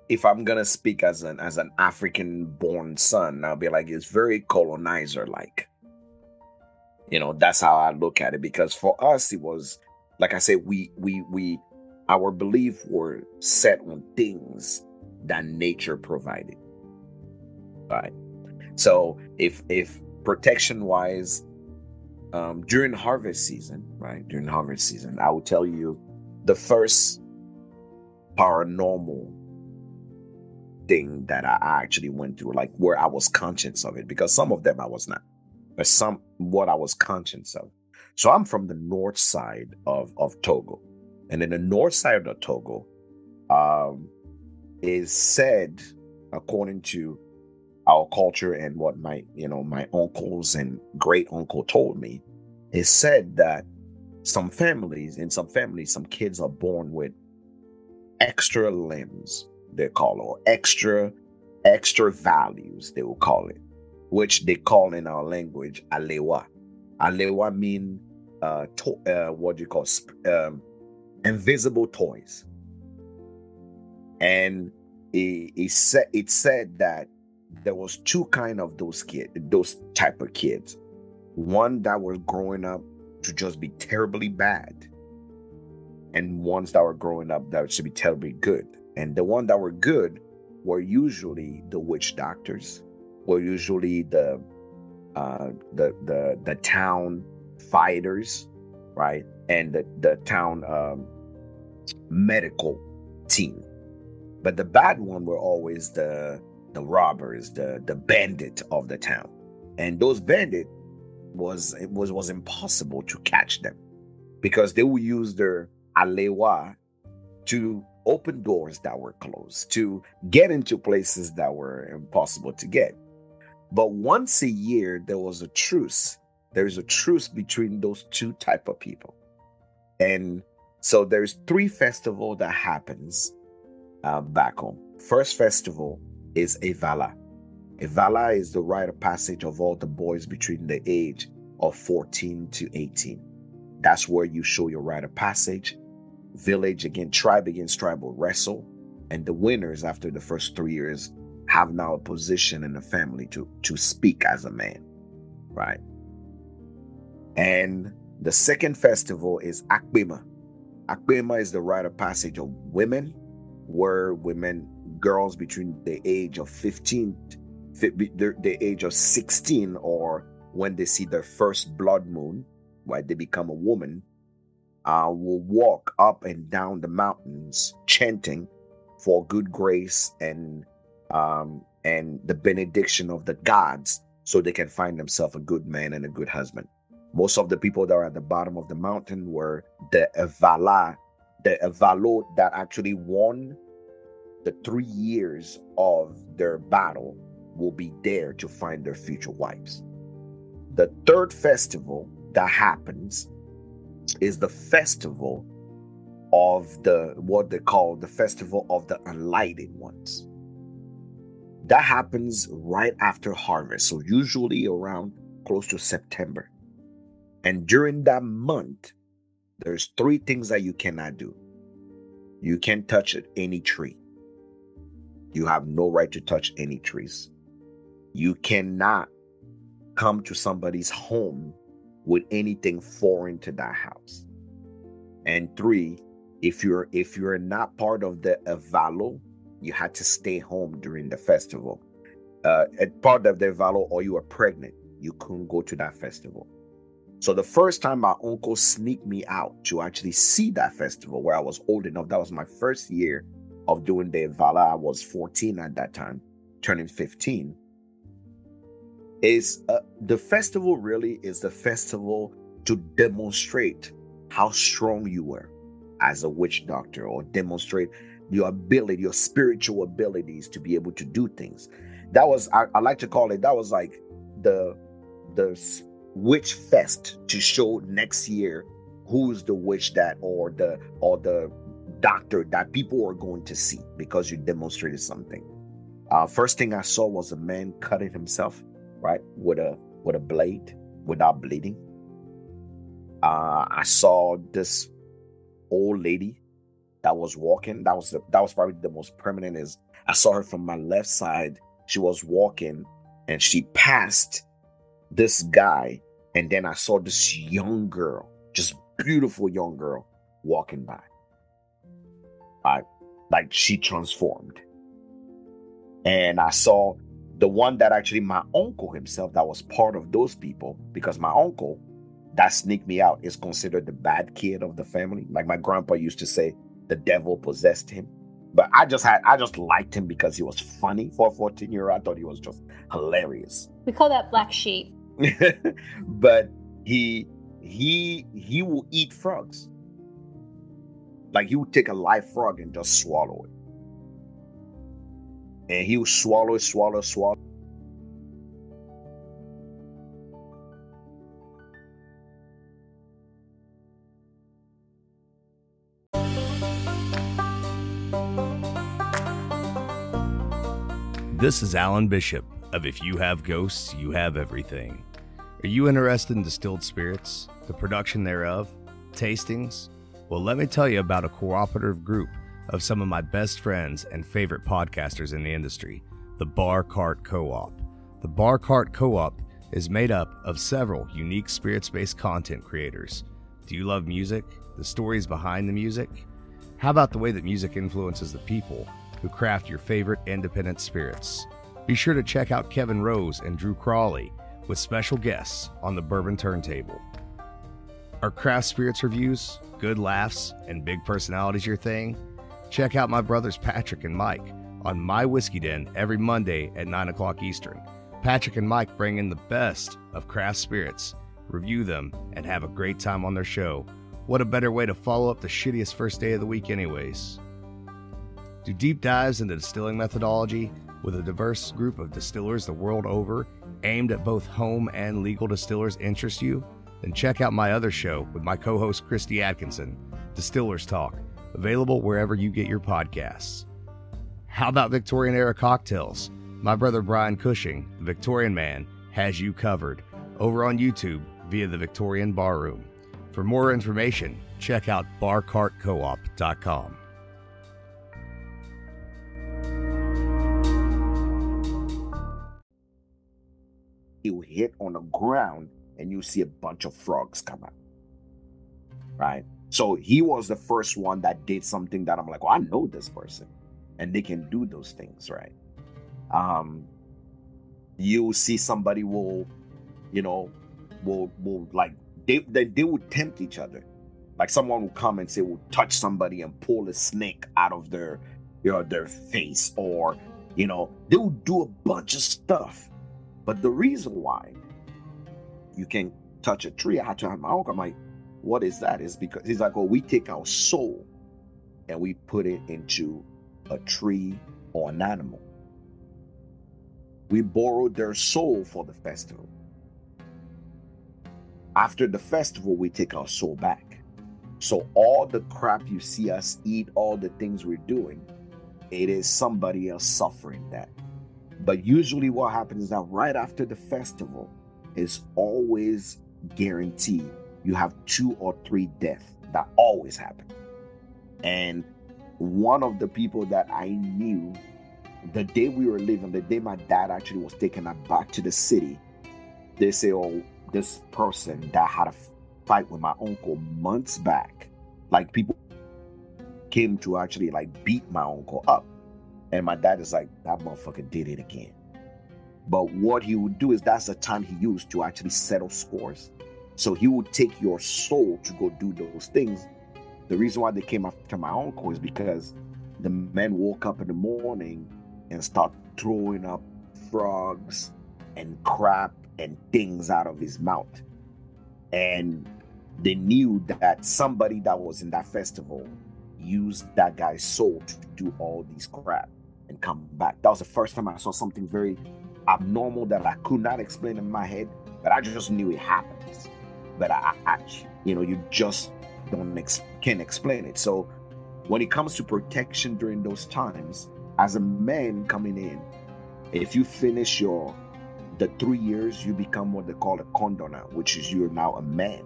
if i'm gonna speak as an as an african born son i'll be like it's very colonizer like you know that's how i look at it because for us it was like i said we we we our belief were set on things that nature provided. Right. So if if protection wise um, during harvest season, right? During harvest season, I will tell you the first paranormal thing that I actually went through, like where I was conscious of it, because some of them I was not, but some what I was conscious of. So I'm from the north side of of Togo, and in the north side of Togo, um, is said according to our culture and what my you know my uncles and great uncle told me. It said that some families in some families some kids are born with extra limbs they call it or extra extra values they will call it which they call in our language alewa. Alewa mean uh, to, uh what do you call um, invisible toys. And it, it said it said that there was two kind of those kids, those type of kids. One that were growing up to just be terribly bad, and ones that were growing up that should be terribly good. And the one that were good were usually the witch doctors, were usually the uh, the the the town fighters, right, and the the town um, medical team. But the bad one were always the the robbers, the the bandit of the town. And those bandit was it was was impossible to catch them because they would use their alewa to open doors that were closed, to get into places that were impossible to get. But once a year there was a truce. There's a truce between those two type of people. And so there's three festival that happens uh, back home. First festival is Evala. Evala is the rite of passage of all the boys between the age of 14 to 18. That's where you show your rite of passage. Village again, tribe against tribe will wrestle. And the winners after the first three years have now a position in the family to, to speak as a man. Right. And the second festival is Akbima. Akbima is the rite of passage of women, where women girls between the age of 15 the age of 16 or when they see their first blood moon why they become a woman uh, will walk up and down the mountains chanting for good grace and um, and the benediction of the gods so they can find themselves a good man and a good husband. Most of the people that are at the bottom of the mountain were the Evala, the Evalo that actually won the three years of their battle will be there to find their future wives. The third festival that happens is the festival of the what they call the festival of the unlighted ones. That happens right after harvest, so usually around close to September. And during that month, there's three things that you cannot do. You can't touch any tree. You have no right to touch any trees. You cannot come to somebody's home with anything foreign to that house. And three, if you're if you're not part of the Avalo, you had to stay home during the festival. Uh, at part of the Avalo, or you were pregnant, you couldn't go to that festival. So the first time my uncle sneaked me out to actually see that festival, where I was old enough, that was my first year of doing the Vala. I was 14 at that time, turning 15. Is uh, the festival really is the festival to demonstrate how strong you were, as a witch doctor or demonstrate your ability, your spiritual abilities to be able to do things. That was I, I like to call it. That was like the the witch fest to show next year who's the witch that or the or the doctor that people are going to see because you demonstrated something. Uh, first thing I saw was a man cutting himself, right, with a with a blade without bleeding. Uh, I saw this old lady that was walking. That was the, that was probably the most permanent. Is I saw her from my left side. She was walking, and she passed this guy, and then I saw this young girl, just beautiful young girl, walking by. I like she transformed. And I saw the one that actually my uncle himself that was part of those people because my uncle that sneaked me out is considered the bad kid of the family. Like my grandpa used to say, the devil possessed him. But I just had I just liked him because he was funny for a 14 year old. I thought he was just hilarious. We call that black sheep. but he he he will eat frogs. Like he would take a live frog and just swallow it. And he would swallow, it, swallow, swallow. This is Alan Bishop of If You Have Ghosts, You Have Everything. Are you interested in distilled spirits, the production thereof, tastings? Well, let me tell you about a cooperative group of some of my best friends and favorite podcasters in the industry, the Bar Cart Co op. The Bar Cart Co op is made up of several unique spirits based content creators. Do you love music? The stories behind the music? How about the way that music influences the people who craft your favorite independent spirits? Be sure to check out Kevin Rose and Drew Crawley with special guests on the Bourbon Turntable. Our craft spirits reviews, good laughs, and big personalities your thing? Check out my brothers Patrick and Mike on My Whiskey Den every Monday at 9 o'clock Eastern. Patrick and Mike bring in the best of craft spirits, review them, and have a great time on their show. What a better way to follow up the shittiest first day of the week, anyways? Do deep dives into distilling methodology with a diverse group of distillers the world over, aimed at both home and legal distillers, interest you? Then check out my other show with my co host Christi Atkinson, Distillers Talk, available wherever you get your podcasts. How about Victorian era cocktails? My brother Brian Cushing, the Victorian man, has you covered over on YouTube via the Victorian Barroom. For more information, check out barcartcoop.com. He'll hit on the ground and you see a bunch of frogs come out. Right? So he was the first one that did something that I'm like, well, I know this person. And they can do those things, right? Um you see somebody will, you know, will will like they they, they would tempt each other. Like someone will come and say, will touch somebody and pull a snake out of their you know their face, or you know, they will do a bunch of stuff. But the reason why you can't touch a tree, I had to have my uncle. I'm like, what is that? Is because he's like, oh, we take our soul and we put it into a tree or an animal. We borrowed their soul for the festival. After the festival, we take our soul back. So all the crap you see us eat, all the things we're doing, it is somebody else suffering that. But usually what happens is that right after the festival is always guaranteed you have two or three deaths that always happen. And one of the people that I knew the day we were leaving, the day my dad actually was taking us back to the city, they say, Oh, this person that had a fight with my uncle months back. Like people came to actually like beat my uncle up. And my dad is like, that motherfucker did it again. But what he would do is that's the time he used to actually settle scores. So he would take your soul to go do those things. The reason why they came after my uncle is because the men woke up in the morning and start throwing up frogs and crap and things out of his mouth. And they knew that somebody that was in that festival used that guy's soul to do all these crap and come back. That was the first time I saw something very abnormal that I could not explain in my head, but I just knew it happens. But I, I you know, you just don't ex- can't explain it. So when it comes to protection during those times, as a man coming in, if you finish your the three years, you become what they call a condona, which is you're now a man.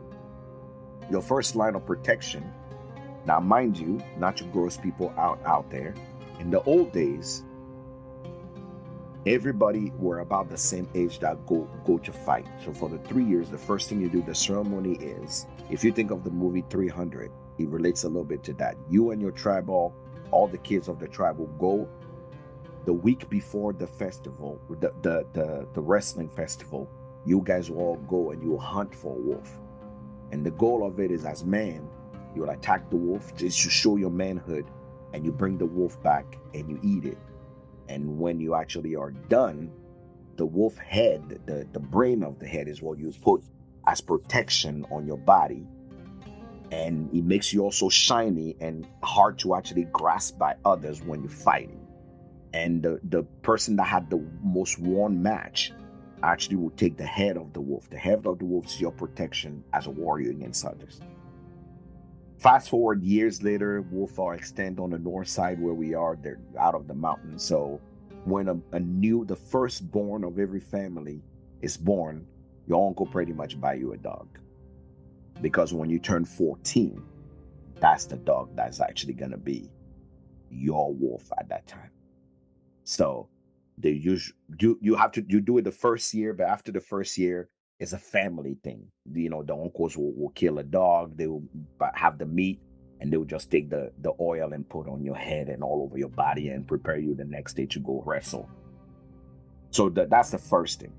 Your first line of protection. Now, mind you, not to gross people out out there. In the old days, everybody were about the same age that go go to fight. So for the three years, the first thing you do, the ceremony is, if you think of the movie 300, it relates a little bit to that. You and your tribe, all, the kids of the tribe will go the week before the festival, the the the, the wrestling festival. You guys will all go and you will hunt for a wolf. And the goal of it is as man, you'll attack the wolf just to show your manhood and you bring the wolf back and you eat it and when you actually are done, the wolf head, the, the brain of the head is what you put as protection on your body. And it makes you also shiny and hard to actually grasp by others when you're fighting. And the, the person that had the most won match actually will take the head of the wolf. The head of the wolf is your protection as a warrior against others. Fast forward years later, Wolf are extend on the north side where we are. They're out of the mountain. So when a, a new, the firstborn of every family is born, your uncle pretty much buy you a dog. Because when you turn 14, that's the dog that's actually gonna be your wolf at that time. So they use you you have to you do it the first year, but after the first year, it's a family thing. You know, the uncles will, will kill a dog, they will have the meat, and they will just take the, the oil and put on your head and all over your body and prepare you the next day to go wrestle. So the, that's the first thing.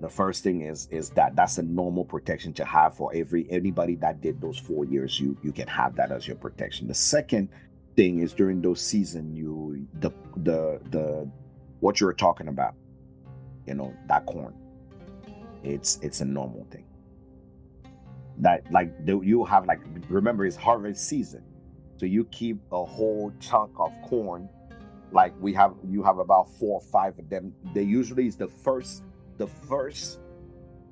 The first thing is is that that's a normal protection to have for every anybody that did those four years. You you can have that as your protection. The second thing is during those season you the the the what you're talking about, you know that corn it's it's a normal thing. That like you have like remember it's harvest season. So you keep a whole chunk of corn like we have you have about four or five of them. They usually is the first the first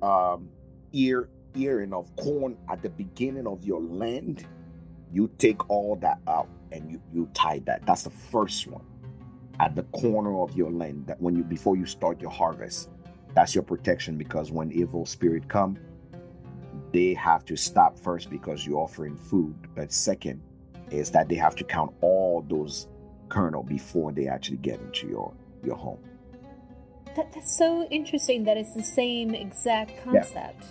um ear earing of corn at the beginning of your land you take all that out and you you tie that. That's the first one at the corner of your land that when you before you start your harvest that's your protection because when evil spirit come they have to stop first because you're offering food. But second is that they have to count all those kernel before they actually get into your your home. That, that's so interesting that it's the same exact concept.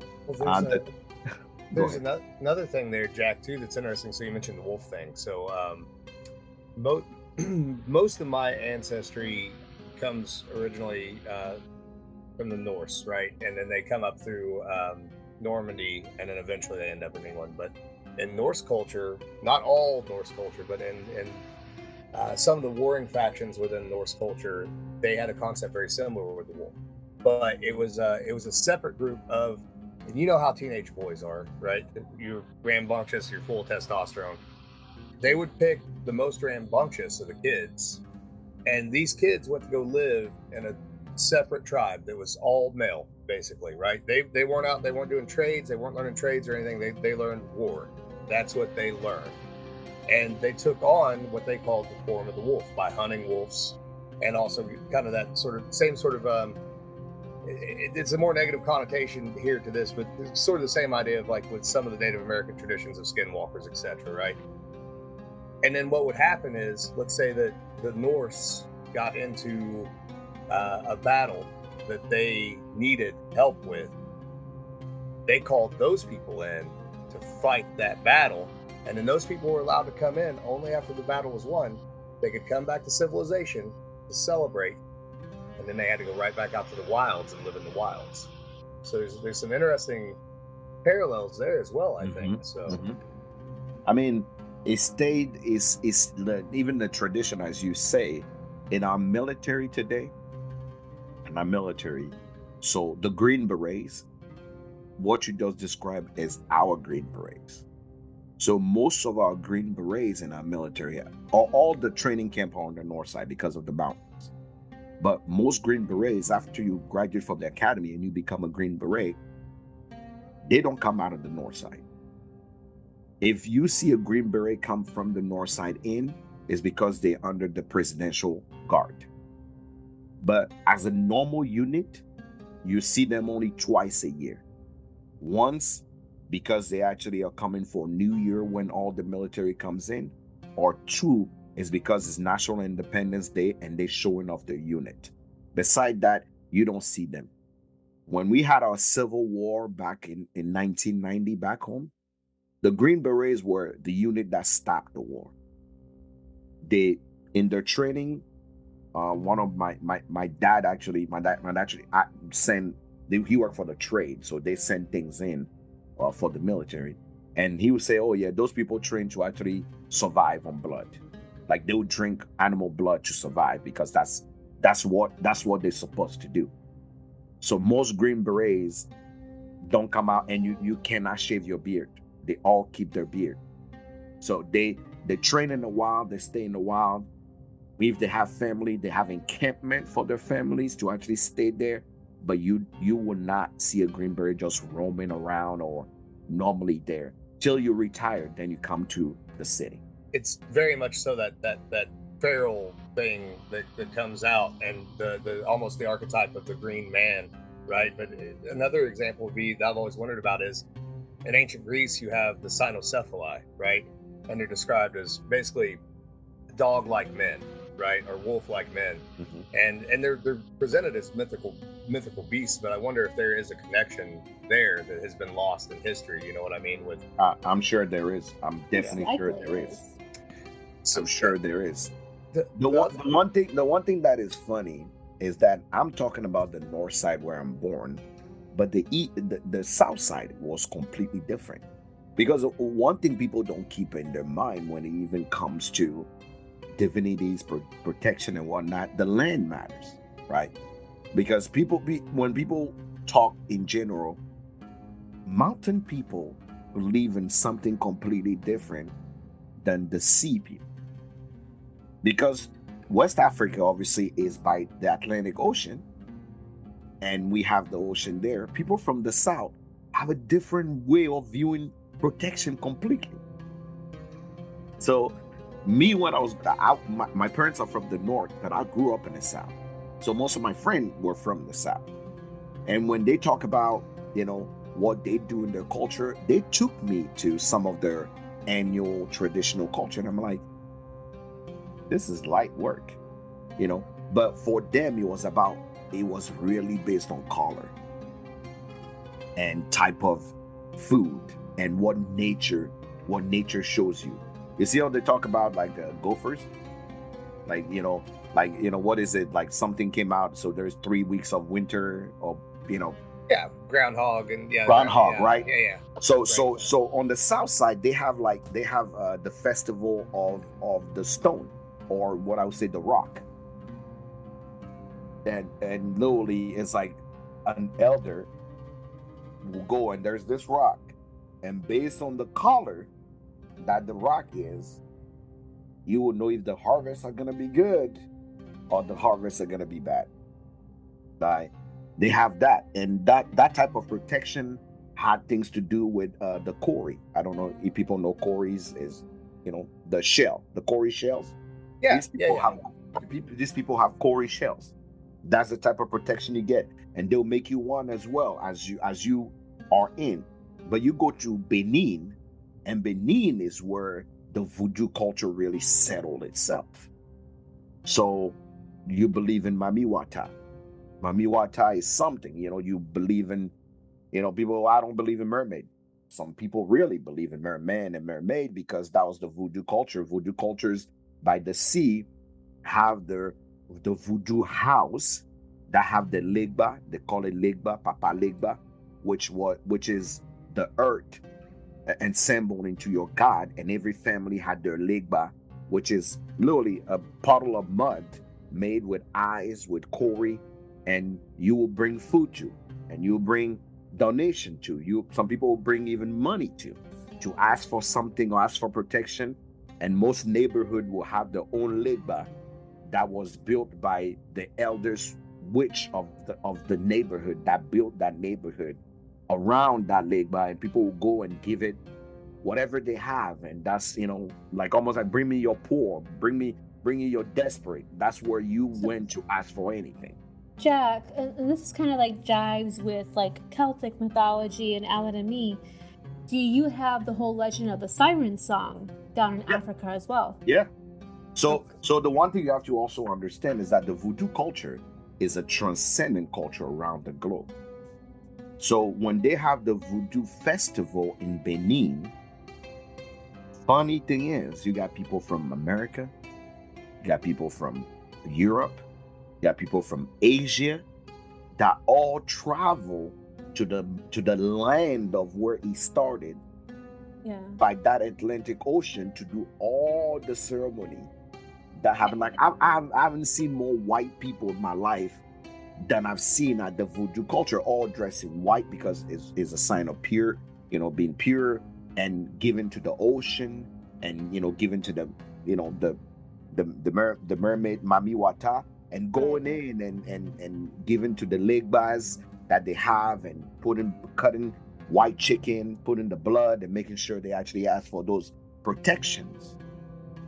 Yeah. well, uh, there's, a, there's another, another thing there jack too that's interesting. So you mentioned the wolf thing. So um, most most of my ancestry comes originally uh, from the Norse, right? And then they come up through um, Normandy, and then eventually they end up in England. But in Norse culture, not all Norse culture, but in, in uh, some of the warring factions within Norse culture, they had a concept very similar with the wolf. But it was uh, it was a separate group of, and you know how teenage boys are, right? You're rambunctious, you're full of testosterone. They would pick the most rambunctious of the kids, and these kids went to go live in a separate tribe that was all male, basically, right? They they weren't out, they weren't doing trades, they weren't learning trades or anything. They they learned war. That's what they learned. And they took on what they called the form of the wolf by hunting wolves and also kind of that sort of same sort of um it, it's a more negative connotation here to this, but it's sort of the same idea of like with some of the Native American traditions of skinwalkers, etc., right? And then what would happen is, let's say that the Norse got into uh, a battle that they needed help with, they called those people in to fight that battle. And then those people were allowed to come in only after the battle was won. They could come back to civilization to celebrate. And then they had to go right back out to the wilds and live in the wilds. So there's, there's some interesting parallels there as well, I mm-hmm. think. So, mm-hmm. I mean, it stayed is is the, even the tradition, as you say, in our military today my military. So the Green Berets, what you just described as our Green Berets. So most of our Green Berets in our military, all, all the training camp are on the north side because of the mountains. But most Green Berets, after you graduate from the academy and you become a Green Beret, they don't come out of the north side. If you see a Green Beret come from the north side in, it's because they're under the presidential guard. But as a normal unit, you see them only twice a year. Once because they actually are coming for New Year when all the military comes in, or two is because it's National Independence Day and they're showing off their unit. Beside that, you don't see them. When we had our civil war back in, in 1990 back home, the Green Berets were the unit that stopped the war. They in their training, uh, one of my my my dad actually my dad my dad actually I sent they, he worked for the trade, so they sent things in uh, for the military, and he would say, "Oh yeah, those people train to actually survive on blood, like they would drink animal blood to survive because that's that's what that's what they're supposed to do." So most Green Berets don't come out, and you you cannot shave your beard. They all keep their beard. So they they train in the wild, they stay in the wild. If they have family, they have encampment for their families to actually stay there but you you will not see a green beret just roaming around or normally there till you retire then you come to the city. It's very much so that that that feral thing that, that comes out and the, the almost the archetype of the green man right? But another example would be that i've always wondered about is in ancient greece you have the cynocephali right? And they're described as basically dog-like men right, or wolf-like men, mm-hmm. and and they're they're presented as mythical mythical beasts. But I wonder if there is a connection there that has been lost in history. You know what I mean? With uh, I'm sure there is. I'm definitely yeah, sure there is. So I'm sure there is. The, the, the, one, the one thing the one thing that is funny is that I'm talking about the north side where I'm born, but the the, the south side was completely different. Because one thing people don't keep in their mind when it even comes to divinities, pro- protection, and whatnot, the land matters, right? Because people, be, when people talk in general, mountain people believe in something completely different than the sea people. Because West Africa obviously is by the Atlantic Ocean, and we have the ocean there. People from the south have a different way of viewing protection completely. So me when I was I, my, my parents are from the north, but I grew up in the south. So most of my friends were from the south. And when they talk about, you know, what they do in their culture, they took me to some of their annual traditional culture. And I'm like, this is light work, you know. But for them, it was about, it was really based on color and type of food and what nature, what nature shows you. You see how they talk about like uh, gophers, like you know, like you know, what is it? Like something came out, so there's three weeks of winter, or you know, yeah, groundhog and yeah, groundhog, yeah, right? Yeah, yeah. So right. so so on the south side, they have like they have uh, the festival of of the stone, or what I would say the rock, and and literally it's like an elder will go and there's this rock, and based on the color that the rock is, you will know if the harvests are gonna be good or the harvests are gonna be bad. Right? They have that, and that that type of protection had things to do with uh, the cowrie. I don't know if people know cowries is, you know, the shell, the cowrie shells. Yeah, these people yeah, yeah. have these people have cowrie shells. That's the type of protection you get, and they'll make you one as well as you as you are in. But you go to Benin, and Benin is where the voodoo culture really settled itself. So you believe in Mami Wata. Mamiwata is something, you know, you believe in, you know, people, oh, I don't believe in mermaid. Some people really believe in merman and mermaid because that was the voodoo culture. Voodoo cultures by the sea have their the voodoo house that have the legba, they call it legba, papa legba, which what which is the earth assembled into your God, and every family had their legba, which is literally a puddle of mud made with eyes, with cowrie, and you will bring food to, and you will bring donation to. You some people will bring even money to to ask for something or ask for protection. And most neighborhood will have their own legba that was built by the elders witch of the of the neighborhood that built that neighborhood around that legba and people will go and give it whatever they have and that's you know like almost like bring me your poor bring me bring me your desperate that's where you went to ask for anything Jack, and this is kind of like jives with like Celtic mythology and Alan and me. Do you have the whole legend of the siren song down in Yeah. Africa as well? yeah so so the one thing you have to also understand is that the voodoo culture is a transcendent culture around the globe so when they have the voodoo festival in benin funny thing is you got people from america you got people from europe you got people from asia that all travel to the to the land of where he started Yeah. by that Atlantic Ocean to do all the ceremony that happened. Like I, I, I haven't seen more white people in my life than I've seen at the voodoo culture, all dressed in white because it's, it's a sign of pure, you know, being pure and given to the ocean and you know given to the you know the the the, mer- the mermaid Mami Wata and going mm-hmm. in and and and given to the Legbas that they have and putting cutting white chicken, putting the blood and making sure they actually ask for those protections.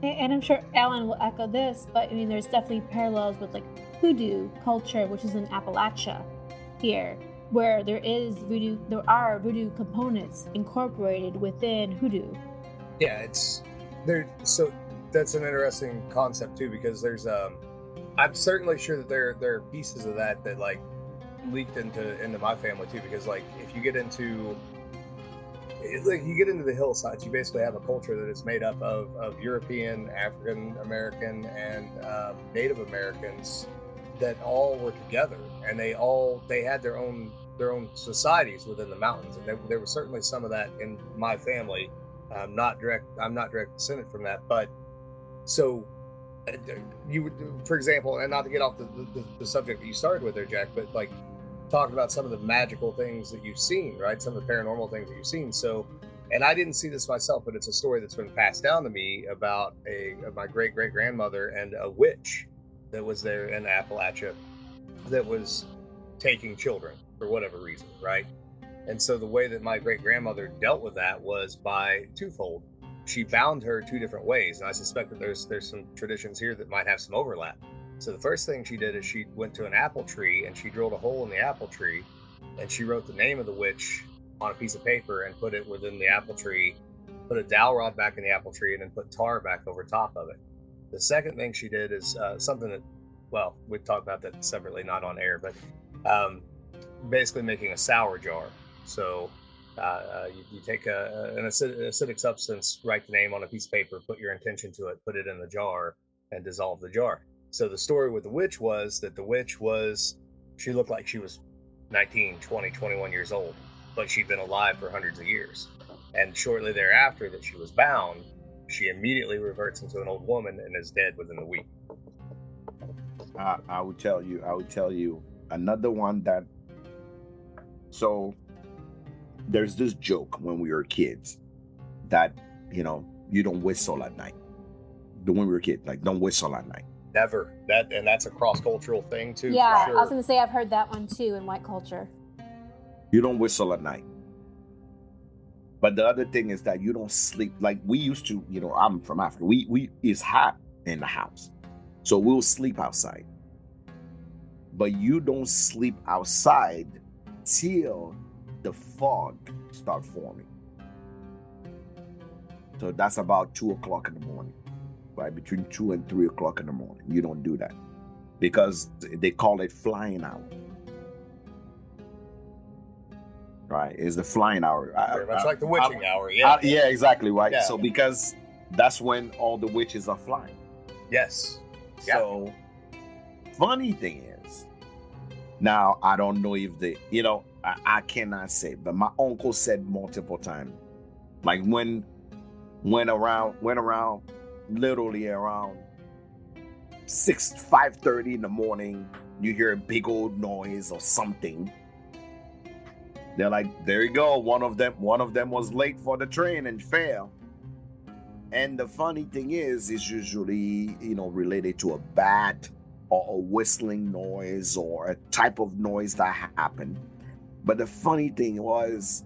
And I'm sure Alan will echo this, but I mean, there's definitely parallels with like hoodoo culture, which is in Appalachia here, where there is voodoo, there are voodoo components incorporated within hoodoo. Yeah, it's there. So that's an interesting concept too, because there's um, I'm certainly sure that there there are pieces of that that like leaked into into my family too, because like if you get into like you get into the hillsides, you basically have a culture that is made up of, of European, African American, and uh, Native Americans that all were together, and they all they had their own their own societies within the mountains, and there, there was certainly some of that in my family. I'm not direct. I'm not direct descendant from that, but so uh, you would, for example, and not to get off the, the, the subject that you started with there, Jack, but like talking about some of the magical things that you've seen, right? Some of the paranormal things that you've seen. So, and I didn't see this myself, but it's a story that's been passed down to me about a my great great grandmother and a witch that was there in Appalachia that was taking children for whatever reason, right? And so the way that my great grandmother dealt with that was by twofold. She bound her two different ways, and I suspect that there's there's some traditions here that might have some overlap. So the first thing she did is she went to an apple tree and she drilled a hole in the apple tree, and she wrote the name of the witch on a piece of paper and put it within the apple tree, put a dowel rod back in the apple tree, and then put tar back over top of it. The second thing she did is uh, something that, well, we talked about that separately, not on air, but um, basically making a sour jar. So uh, uh, you, you take a, an acid, acidic substance, write the name on a piece of paper, put your intention to it, put it in the jar, and dissolve the jar. So the story with the witch was that the witch was, she looked like she was 19, 20, 21 years old, but she'd been alive for hundreds of years. And shortly thereafter, that she was bound, she immediately reverts into an old woman and is dead within a week. I, I would tell you, I would tell you another one that. So, there's this joke when we were kids that you know you don't whistle at night. The when we were kids, like don't whistle at night. Never that, and that's a cross cultural thing too. for yeah, sure. I was going to say I've heard that one too in white culture. You don't whistle at night. But the other thing is that you don't sleep like we used to. You know, I'm from Africa. We we it's hot in the house, so we'll sleep outside. But you don't sleep outside till the fog start forming. So that's about two o'clock in the morning, right? Between two and three o'clock in the morning. You don't do that because they call it flying hour. Right, is the flying hour. I- Very much I- like the I- witching hour. Yeah. uh, yeah, exactly right. Yeah. So because that's when all the witches are flying. yes. Yeah. So funny thing is, now I don't know if the you know I, I cannot say, but my uncle said multiple times, like when went around went around literally around six five thirty in the morning, you hear a big old noise or something. They're like, there you go. One of them, one of them was late for the train and fell. And the funny thing is, it's usually you know related to a bat or a whistling noise or a type of noise that happened. But the funny thing was,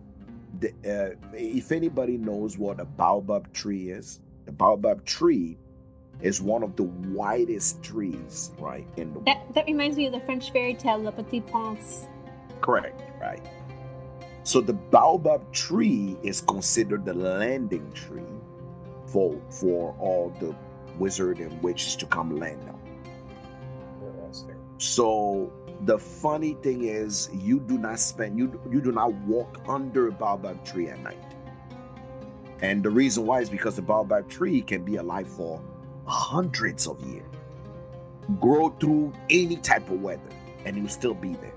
the, uh, if anybody knows what a baobab tree is, the baobab tree is one of the widest trees, right? In the that that reminds me of the French fairy tale Le Petit Prince. Correct, right? So the baobab tree is considered the landing tree for for all the wizard and witches to come land on. So the funny thing is, you do not spend you you do not walk under a baobab tree at night. And the reason why is because the baobab tree can be alive for hundreds of years, grow through any type of weather, and it will still be there.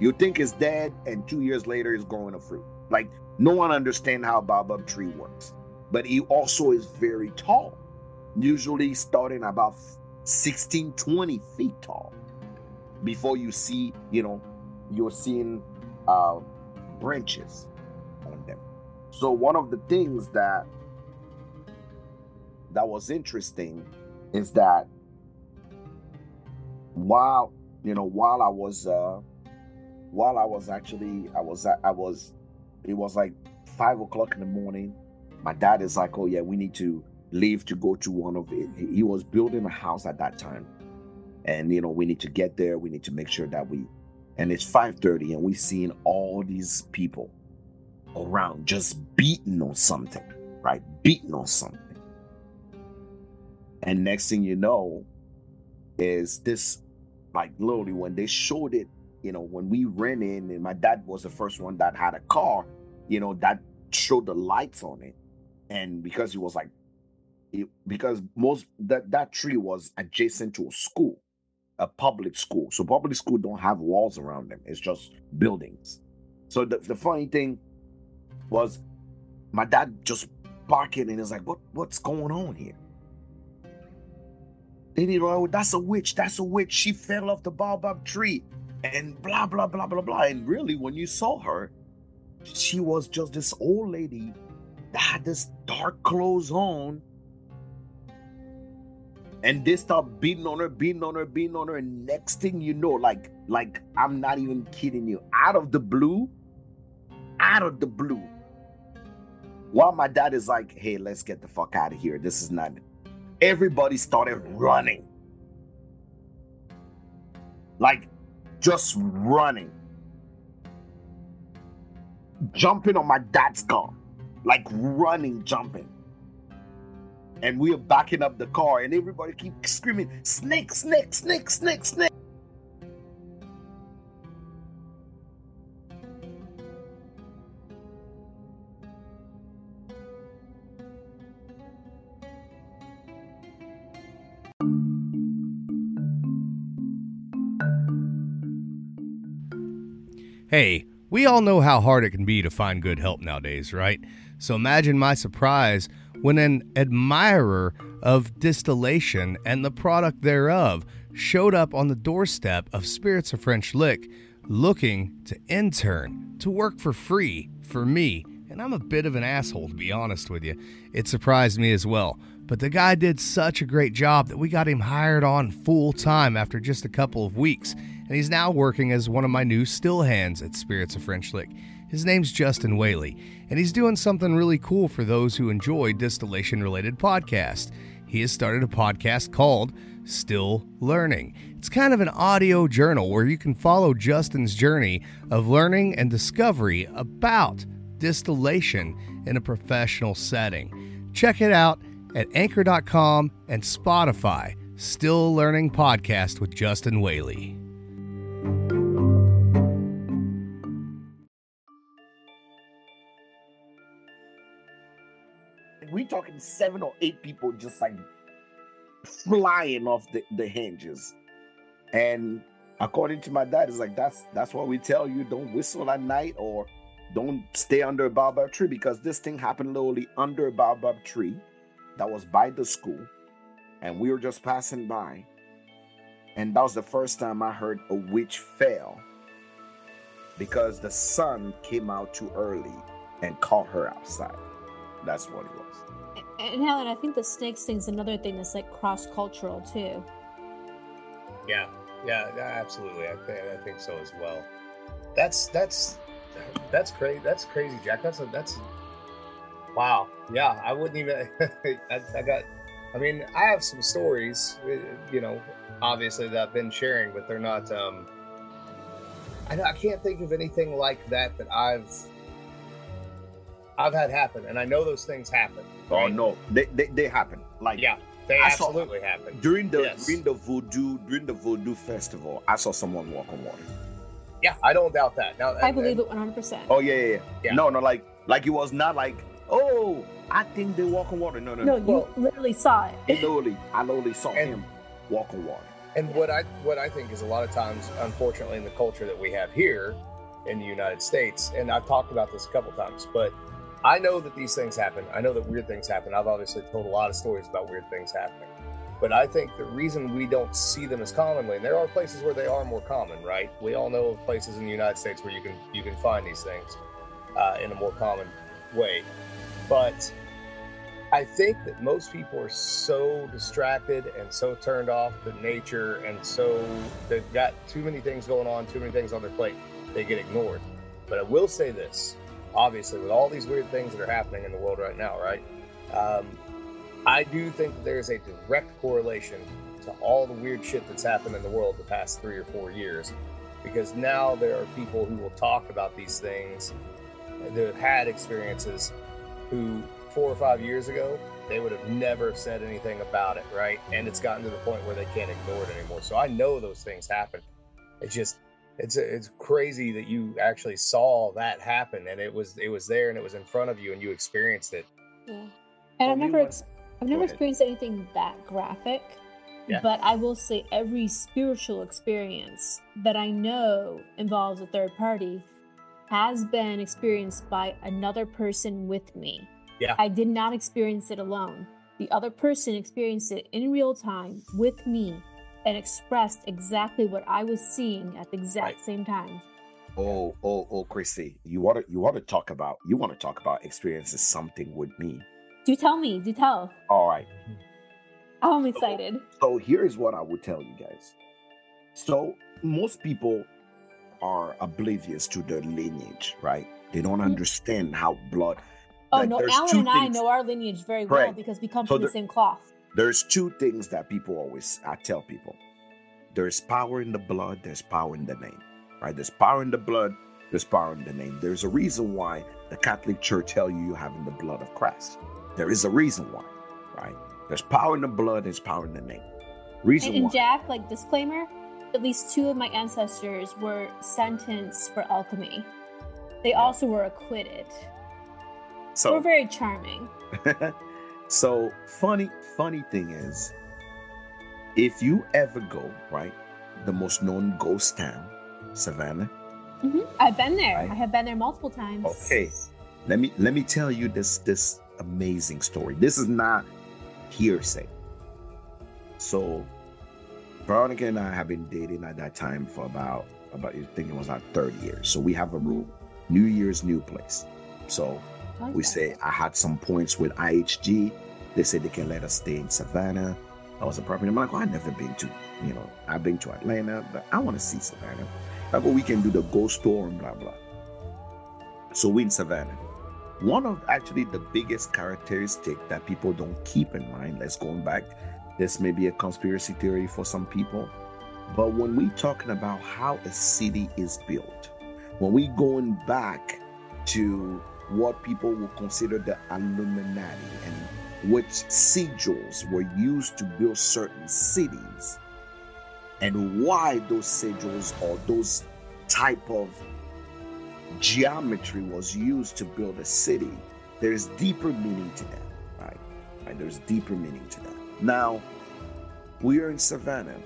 You think it's dead, and two years later it's growing a fruit. Like no one understands how baobab tree works, but it also is very tall, usually starting about 16, 20 feet tall. Before you see, you know, you're seeing uh, branches on them. So one of the things that that was interesting is that while you know while I was uh while I was actually I was I was it was like five o'clock in the morning. My dad is like, oh yeah, we need to leave to go to one of it. He was building a house at that time, and you know we need to get there. We need to make sure that we, and it's five thirty, and we seeing all these people around just beating on something, right? Beating on something. And next thing you know, is this like literally when they showed it you know, when we ran in, and my dad was the first one that had a car, you know, that showed the lights on it. And because he was like, it, because most that that tree was adjacent to a school, a public school. So public school don't have walls around them. It's just buildings. So the, the funny thing was my dad just barking and he's like, what what's going on here? Then he oh, that's a witch, that's a witch. She fell off the baobab tree and blah blah blah blah blah. And really, when you saw her, she was just this old lady that had this dark clothes on. And they start beating on her, beating on her, beating on her. And next thing you know, like, like I'm not even kidding you, out of the blue, out of the blue. While my dad is like, hey, let's get the fuck out of here. This is not everybody started running. Like just running, jumping on my dad's car, like running, jumping. And we are backing up the car, and everybody keeps screaming, Snake, snake, snake, snake, snake. Hey, we all know how hard it can be to find good help nowadays, right? So imagine my surprise when an admirer of distillation and the product thereof showed up on the doorstep of Spirits of French Lick looking to intern, to work for free for me. And I'm a bit of an asshole, to be honest with you. It surprised me as well. But the guy did such a great job that we got him hired on full time after just a couple of weeks and he's now working as one of my new still hands at Spirits of French Lick. His name's Justin Whaley, and he's doing something really cool for those who enjoy distillation related podcasts. He has started a podcast called Still Learning. It's kind of an audio journal where you can follow Justin's journey of learning and discovery about distillation in a professional setting. Check it out at anchor.com and Spotify. Still Learning Podcast with Justin Whaley. We talking seven or eight people just like flying off the, the hinges. And according to my dad, it's like that's that's what we tell you: don't whistle at night or don't stay under a baobab tree because this thing happened literally under a baobab tree that was by the school, and we were just passing by. And that was the first time I heard a witch fell because the sun came out too early and caught her outside. That's what it was. And Helen, I think the snakes thing's another thing that's like cross cultural too. Yeah, yeah, yeah, absolutely. I think I think so as well. That's that's that's crazy. That's crazy, Jack. That's a that's wow. Yeah, I wouldn't even. I, I got. I mean, I have some stories, uh, you know, obviously that I've been sharing, but they're not. um I, I can't think of anything like that that I've I've had happen, and I know those things happen. Oh no, they, they they happen. Like Yeah, they I saw- absolutely happen. during the Yes. during the voodoo during the voodoo festival, I saw someone walk on water. Yeah, I don't doubt that. Now, I believe it 100%. Oh yeah, yeah, yeah. Yeah. No, no, like like it was not like oh I think they walk on water. No, no, no, no. you literally saw it. I literally, I literally saw And- him walk on water. And what I what I think is a lot of times, unfortunately, in the culture that we have here in the United States, and I've talked about this a couple times, but I know that these things happen. I know that weird things happen. I've obviously told a lot of stories about weird things happening. But I think the reason we don't see them as commonly, and there are places where they are more common, right? We all know of places in the United States where you can you can find these things uh, in a more common way. But I think that most people are so distracted and so turned off to nature, and so they've got too many things going on, too many things on their plate, they get ignored. But I will say this obviously, with all these weird things that are happening in the world right now, right? Um, I do think that there's a direct correlation to all the weird shit that's happened in the world the past three or four years. Because now there are people who will talk about these things that have had experiences who four or five years ago they would have never said anything about it, right? And it's gotten to the point where they can't ignore it anymore. So I know those things happen. It's just it's it's crazy that you actually saw that happen and it was it was there and it was in front of you and you experienced it. Yeah. And Well, I've never, went- ex- I've never ahead. experienced anything that graphic. Yeah. But I will say every spiritual experience that I know involves a third party has been experienced by another person with me. Yeah. I did not experience it alone. The other person experienced it in real time with me and expressed exactly what I was seeing at the exact Right. same time. Oh, oh, oh, Christi, you want to you want to talk about you want to talk about experiences something with me. Do tell me, do tell. All right. I'm excited. So here's what I would tell you guys. So most people are oblivious to their lineage, right? They don't Mhm. understand how blood. Oh like, no, Alan and I know our lineage very well Right. because we come So from the same cloth. There's two things that people always I tell people. There's power in the blood, there's power in the name. Right? There's power in the blood, there's power in the name. There's a reason why the Catholic Church tell you you have in the blood of Christ. There is a reason why, right? There's power in the blood, there's power in the name. Reason And, and why. Jack, like disclaimer, at least two of my ancestors were sentenced for alchemy. They also were acquitted. So were very charming. so funny funny thing is if you ever go right the most known ghost town savannah hmm I've been there. Right. I have been there multiple times. Okay. let me let me tell you this this amazing story this is not hearsay so veronica and i have been dating at that time for about about i think it was like 30 years so we have a rule new year's new place so we say I had some points with IHG. They said they can let us stay in Savannah. I was a property. I'm like, well, I've never been to, you know, I've been to Atlanta, but I want to see Savannah. Like, well, we can do the ghost tour and blah blah. So we in Savannah. One of actually the biggest characteristic that people don't keep in mind. Let's go back. This may be a conspiracy theory for some people, but when we talking about how a city is built, when we going back to what people will consider the Illuminati and which sigils were used to build certain cities and why those sigils or those type of geometry was used to build a city there's deeper meaning to that right? Right there's deeper meaning to that. Now we are in savannah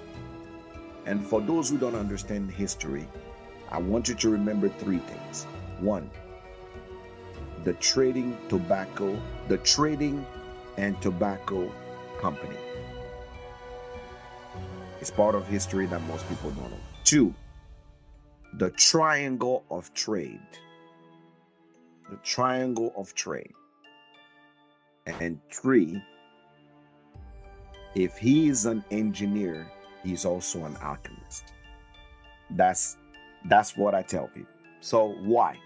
and for those who don't understand history i want you to remember three things. One the trading tobacco, the trading and tobacco company. It's part of history that most people don't know. Two, the triangle of trade. The triangle of trade. And three, if he is an engineer, he's also an alchemist. That's that's what I tell people. So why?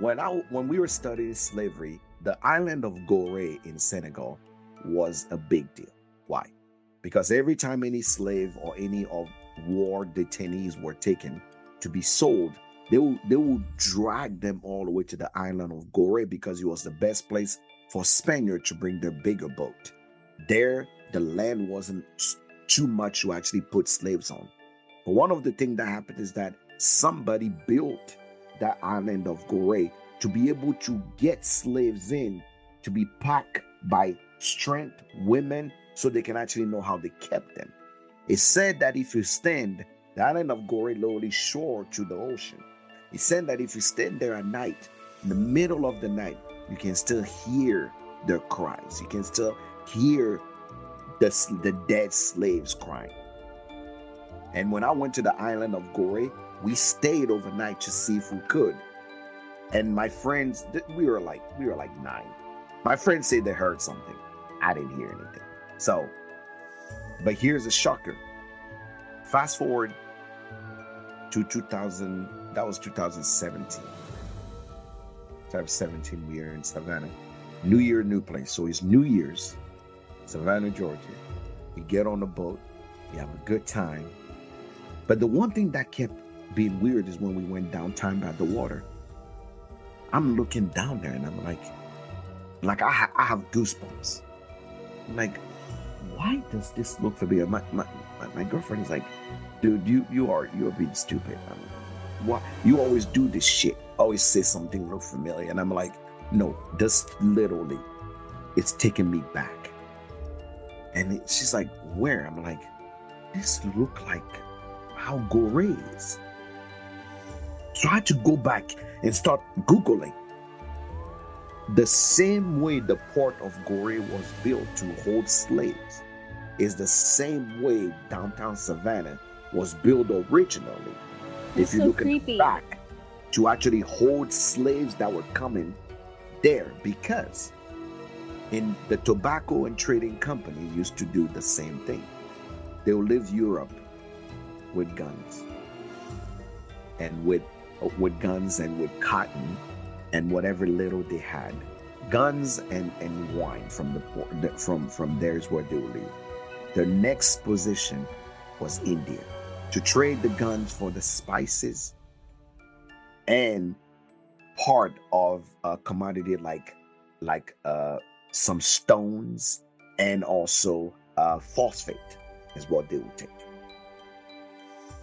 When I when we were studying slavery, the island of Gorée in Senegal was a big deal. Why? Because every time any slave or any of war detainees were taken to be sold, they will they will drag them all the way to the island of Gorée because it was the best place for Spaniards to bring their bigger boat. There, the land wasn't too much to actually put slaves on. But one of the things that happened is that somebody built that island of Gorée to be able to get slaves in to be packed by strength women so they can actually know how they kept them. It's said that if you stand, the island of Gorée literally shore to the ocean. It's said that if you stand there at night, in the middle of the night, you can still hear their cries. You can still hear the, the dead slaves crying. And when I went to the island of Gorée, we stayed overnight to see if we could. And my friends, we were like, we were like nine. My friends said they heard something. I didn't hear anything. So, but here's a shocker. Fast forward to 2000, that was 2017. 2017, we are in Savannah. New Year, new place. So it's New Year's, Savannah, Georgia. We get on the boat, we have a good time. But the one thing that kept being weird is when we went downtown by the water. I'm looking down there and I'm like, like I, ha- I have goosebumps. I'm like, why does this look familiar? My, my, my, my girlfriend is like, dude, you you are you are being stupid. I'm like, what? You always do this shit. Always say something real familiar, and I'm like, no, this literally, it's taking me back. And it, she's like, where? I'm like, this look like how Gorée is. So I had to go back and start googling the same way the port of Gorée was built to hold slaves is the same way downtown Savannah was built originally. That's if you so look creepy. at the back, to actually hold slaves that were coming there, because in the tobacco and trading company used to do the same thing. They will leave Europe with guns and with with guns and with cotton and whatever little they had. Guns and and wine from the from from there's where they will leave their next position was india. To trade the guns for the spices and part of a commodity like like uh some stones and also uh phosphate is what they will take.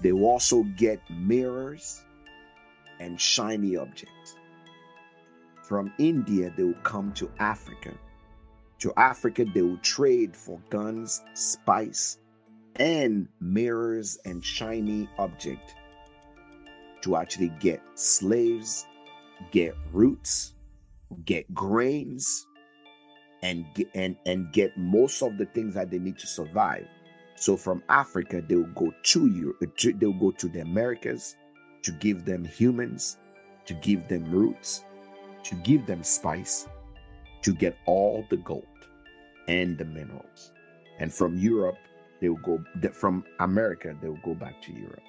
They will also get mirrors and shiny objects from India, they will come to Africa. To Africa, they will trade for guns, spice, and mirrors and shiny object to actually get slaves, get roots, get grains, and get, and and get most of the things that they need to survive. So from Africa, they will go to Europe. Uh, They'll go to the Americas to give them humans, to give them roots, to give them spice, to get all the gold and the minerals. And from Europe, they will go from America, they will go back to Europe.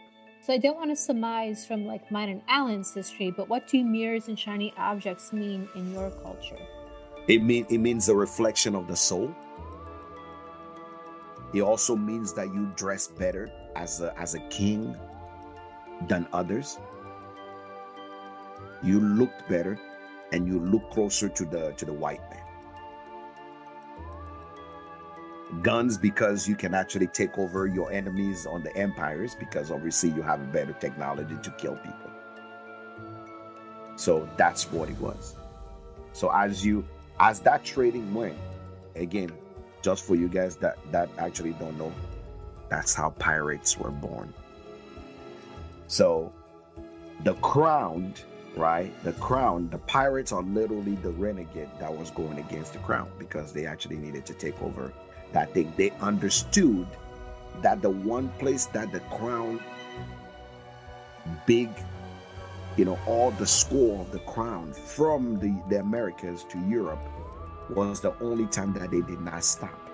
So I don't want to surmise from like mine and Alan's history, but what do mirrors and shiny objects mean in your culture? It mean it means a reflection of the soul. It also means that you dress better as a as a king than others. You look better and you look closer to the to the white man. Guns because you can actually take over your enemies on the empires because obviously you have a better technology to kill people. So that's what it was. So as you as that trading went, again, just for you guys that that actually don't know, that's how pirates were born. So the crown, right? The crown, the pirates are literally the renegade that was going against the crown because they actually needed to take over that thing. They understood that the one place that the crown big, you know, all the score of the crown from the, the Americas to Europe was the only time that they did not stop.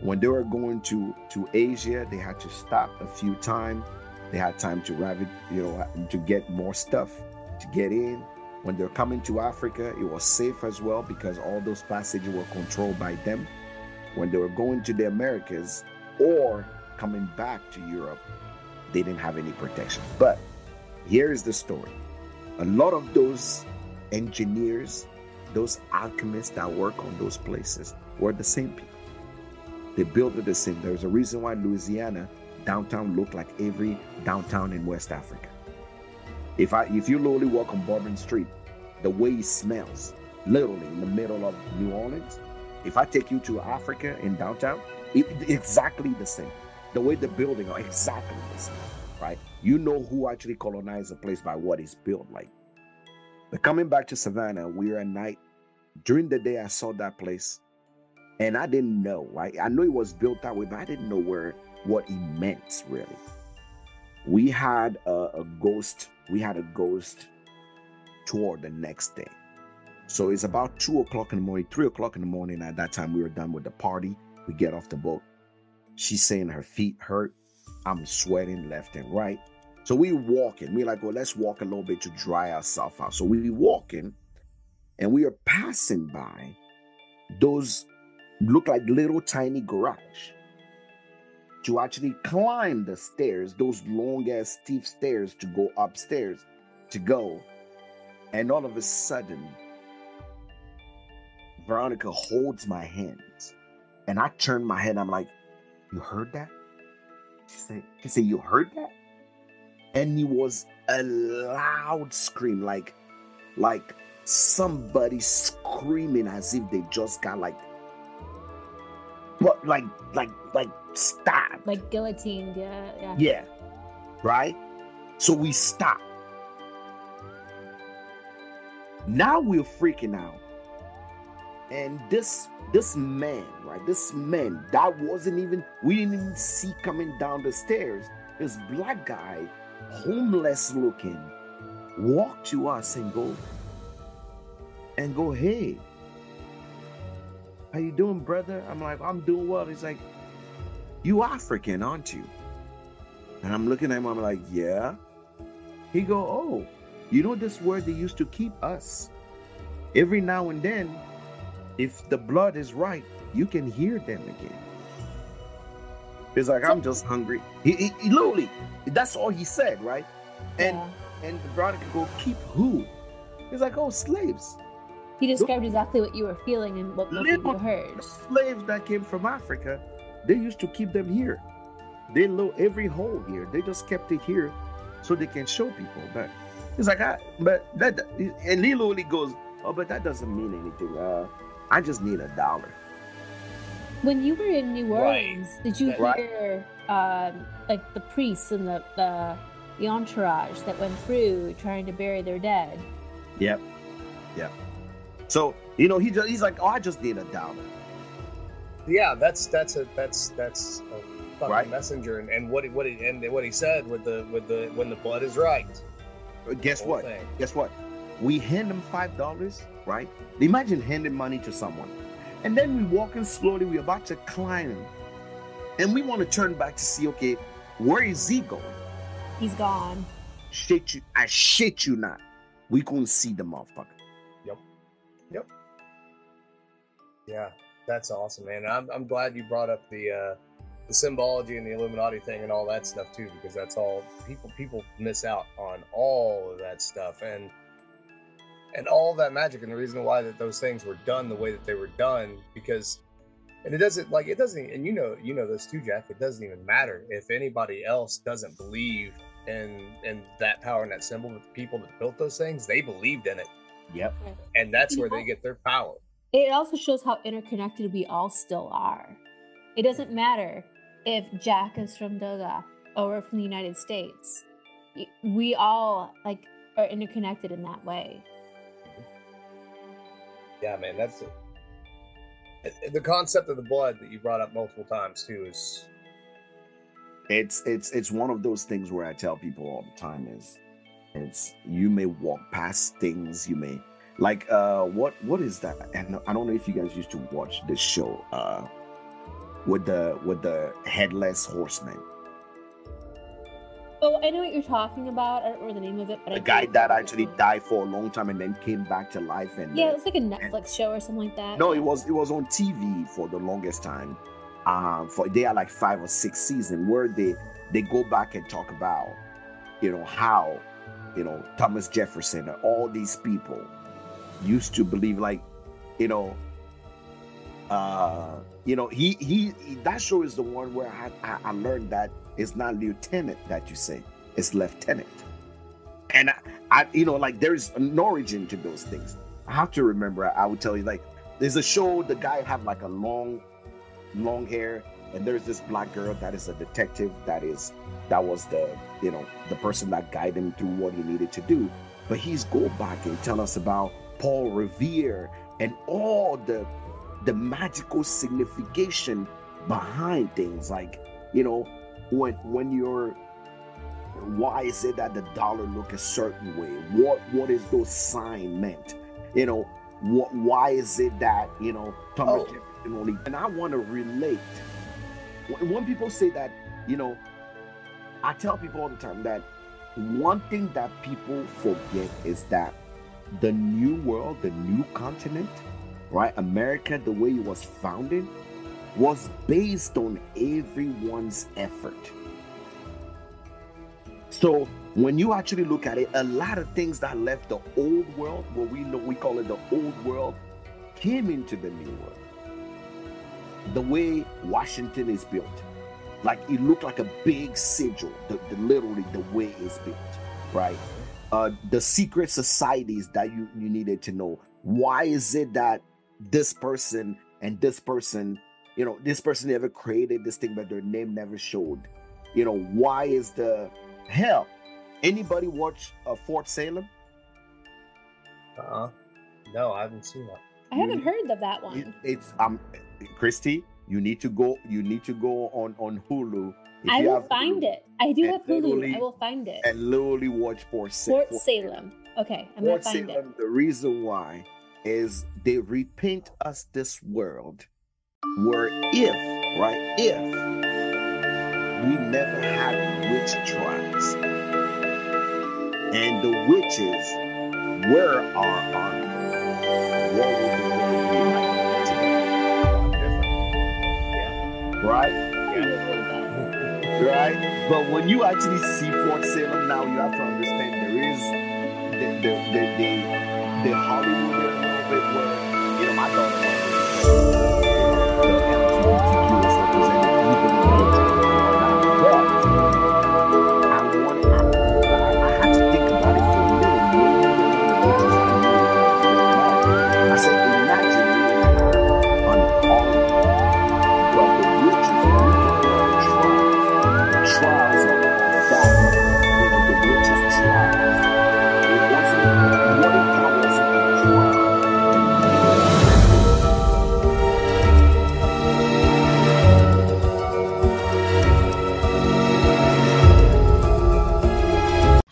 When they were going to, to Asia, they had to stop a few times. They had time to ravage, you know, to get more stuff to get in. When they're coming to Africa, it was safe as well because all those passages were controlled by them. When they were going to the Americas or coming back to Europe, they didn't have any protection. But here is the story a lot of those engineers, those alchemists that work on those places were the same people. They built it the same. There's a reason why Louisiana downtown looked like every downtown in West Africa. If I if you literally walk on Bourbon Street, the way it smells, literally in the middle of New Orleans, if I take you to Africa in downtown, it, exactly the same. The way the building are exactly the same, right? You know who actually colonized the place by what it's built like. But coming back to Savannah, we are at night. During the day, I saw that place and I didn't know, right? I know it was built that way, but I didn't know where what it meant really. We had a, a ghost, we had a ghost tour the next day. So it's about two o'clock in the morning, three o'clock in the morning. At that time, we were done with the party. We get off the boat. She's saying her feet hurt. I'm sweating left and right. So we walking. We're like, well, let's walk a little bit to dry ourselves out. So we walking, and we are passing by those look like little tiny garage to actually climb the stairs, those long ass steep stairs to go upstairs to go. And all of a sudden, Veronica holds my hands and I turn my head. I'm like, You heard that? She said, She said, You heard that? And it was a loud scream, like, like somebody screaming as if they just got like but like like like stop. Like guillotined, yeah, yeah. Yeah. Right? So we stop. Now we're freaking out. And this this man, right? This man that wasn't even we didn't even see coming down the stairs. This black guy, homeless looking, walk to us and go and go, hey, how you doing, brother? I'm like, I'm doing well. He's like, you African, aren't you? And I'm looking at him, I'm like, yeah. He go, oh, you know this word they used to keep us. Every now and then, if the blood is right, you can hear them again. He's like, I'm just hungry. He, he, he literally, that's all he said, right? And yeah. and Veronica go, keep who? He's like, oh, slaves. He described exactly what you were feeling and what, what you heard. Slaves that came from Africa, they used to keep them here. They know every hole here. They just kept it here so they can show people. But it's like, I, but that, and Lilo only goes, oh, but that doesn't mean anything. Uh, I just need a dollar. When you were in New Orleans, right. did you hear right. um, like the priests and the, the the entourage that went through trying to bury their dead? Yep. Yep. So you know, he just, he's like, oh, I just need a dollar. Yeah, that's that's a that's that's a fucking right? messenger, and, and what he, what he and what he said with the with the when the blood is right. Uh, guess what? Thing. Guess what? We hand him five dollars, right? Imagine handing money to someone, and then we walking slowly. We're about to climb, and we want to turn back to see, okay, where is he going? He's gone. Shit you! I shit you not. We couldn't see the motherfucker. Yep. Yeah, that's awesome, man. I'm I'm glad you brought up the uh, the symbology and the Illuminati thing and all that stuff too, because that's all people people miss out on all of that stuff and and all that magic and the reason why that those things were done the way that they were done because and it doesn't like it doesn't and you know you know this too jack it doesn't even matter if anybody else doesn't believe in in that power and that symbol the people that built those things they believed in it Yep. And that's where they get their power. It also shows how interconnected we all still are. It doesn't matter if Jack is from Togo or from the United States. We all like are interconnected in that way. Yeah, man, that's it. The concept of the blood that you brought up multiple times too is it's it's it's one of those things where I tell people all the time is it's you may walk past things you may like uh what what is that and i don't know if you guys used to watch this show uh with the with the headless horseman Oh, I know what you're talking about. I don't remember the name of it, but the I guy that actually died for a long time and then came back to life and Yeah, it was like a Netflix show or something like that. no it was it was on tv for the longest time um for they are like five or six seasons where they they go back and talk about you know how you know thomas jefferson all these people used to believe like you know uh you know he he, he- that show is the one where I, I i learned that it's not lieutenant that you say it's lieutenant. And I, I you know like there's an origin to those things. I have to remember i would tell you like there's a show the guy have like a long long hair and there's this black girl that is a detective that is that was the you know the person that guided him through what he needed to do. But he's go back and tell us about paul revere and all the the magical signification behind things. Like you know when when you're why is it that the dollar look a certain way? What what is those sign meant? You know what why is it that you know thomas Oh. jefferson only and i want to relate when, people say that you know i tell people all the time that one thing that people forget is that the new world the new continent right america the way it was founded was based on everyone's effort so when you actually look at it, a lot of things that left the old world, what we know we call it the old world, came into the new world. The way Washington is built, like it looked like a big sigil, the, the literally the way it's built, right? Uh, the secret societies that you you needed to know. Why is it that this person and this person, you know, this person never created this thing, but their name never showed? You know, why is the hell? Anybody watch uh, Fort Salem? Uh-uh. No, I haven't seen that. I haven't heard of that It- one. it's um, Christi. You need to go. You need to go on on Hulu. If I will find Hulu, it. I do have Hulu. I will find it. and literally watch Fort, Sa- Fort Salem. Okay, I'm Fort gonna find it. The reason why is they repaint us this world where if right if we never had witch trials and the witches were our army, what would Right? Right? But when you actually see Fort Salem now, you have to understand there is the the the the, the Hollywood element of it where you know my daughter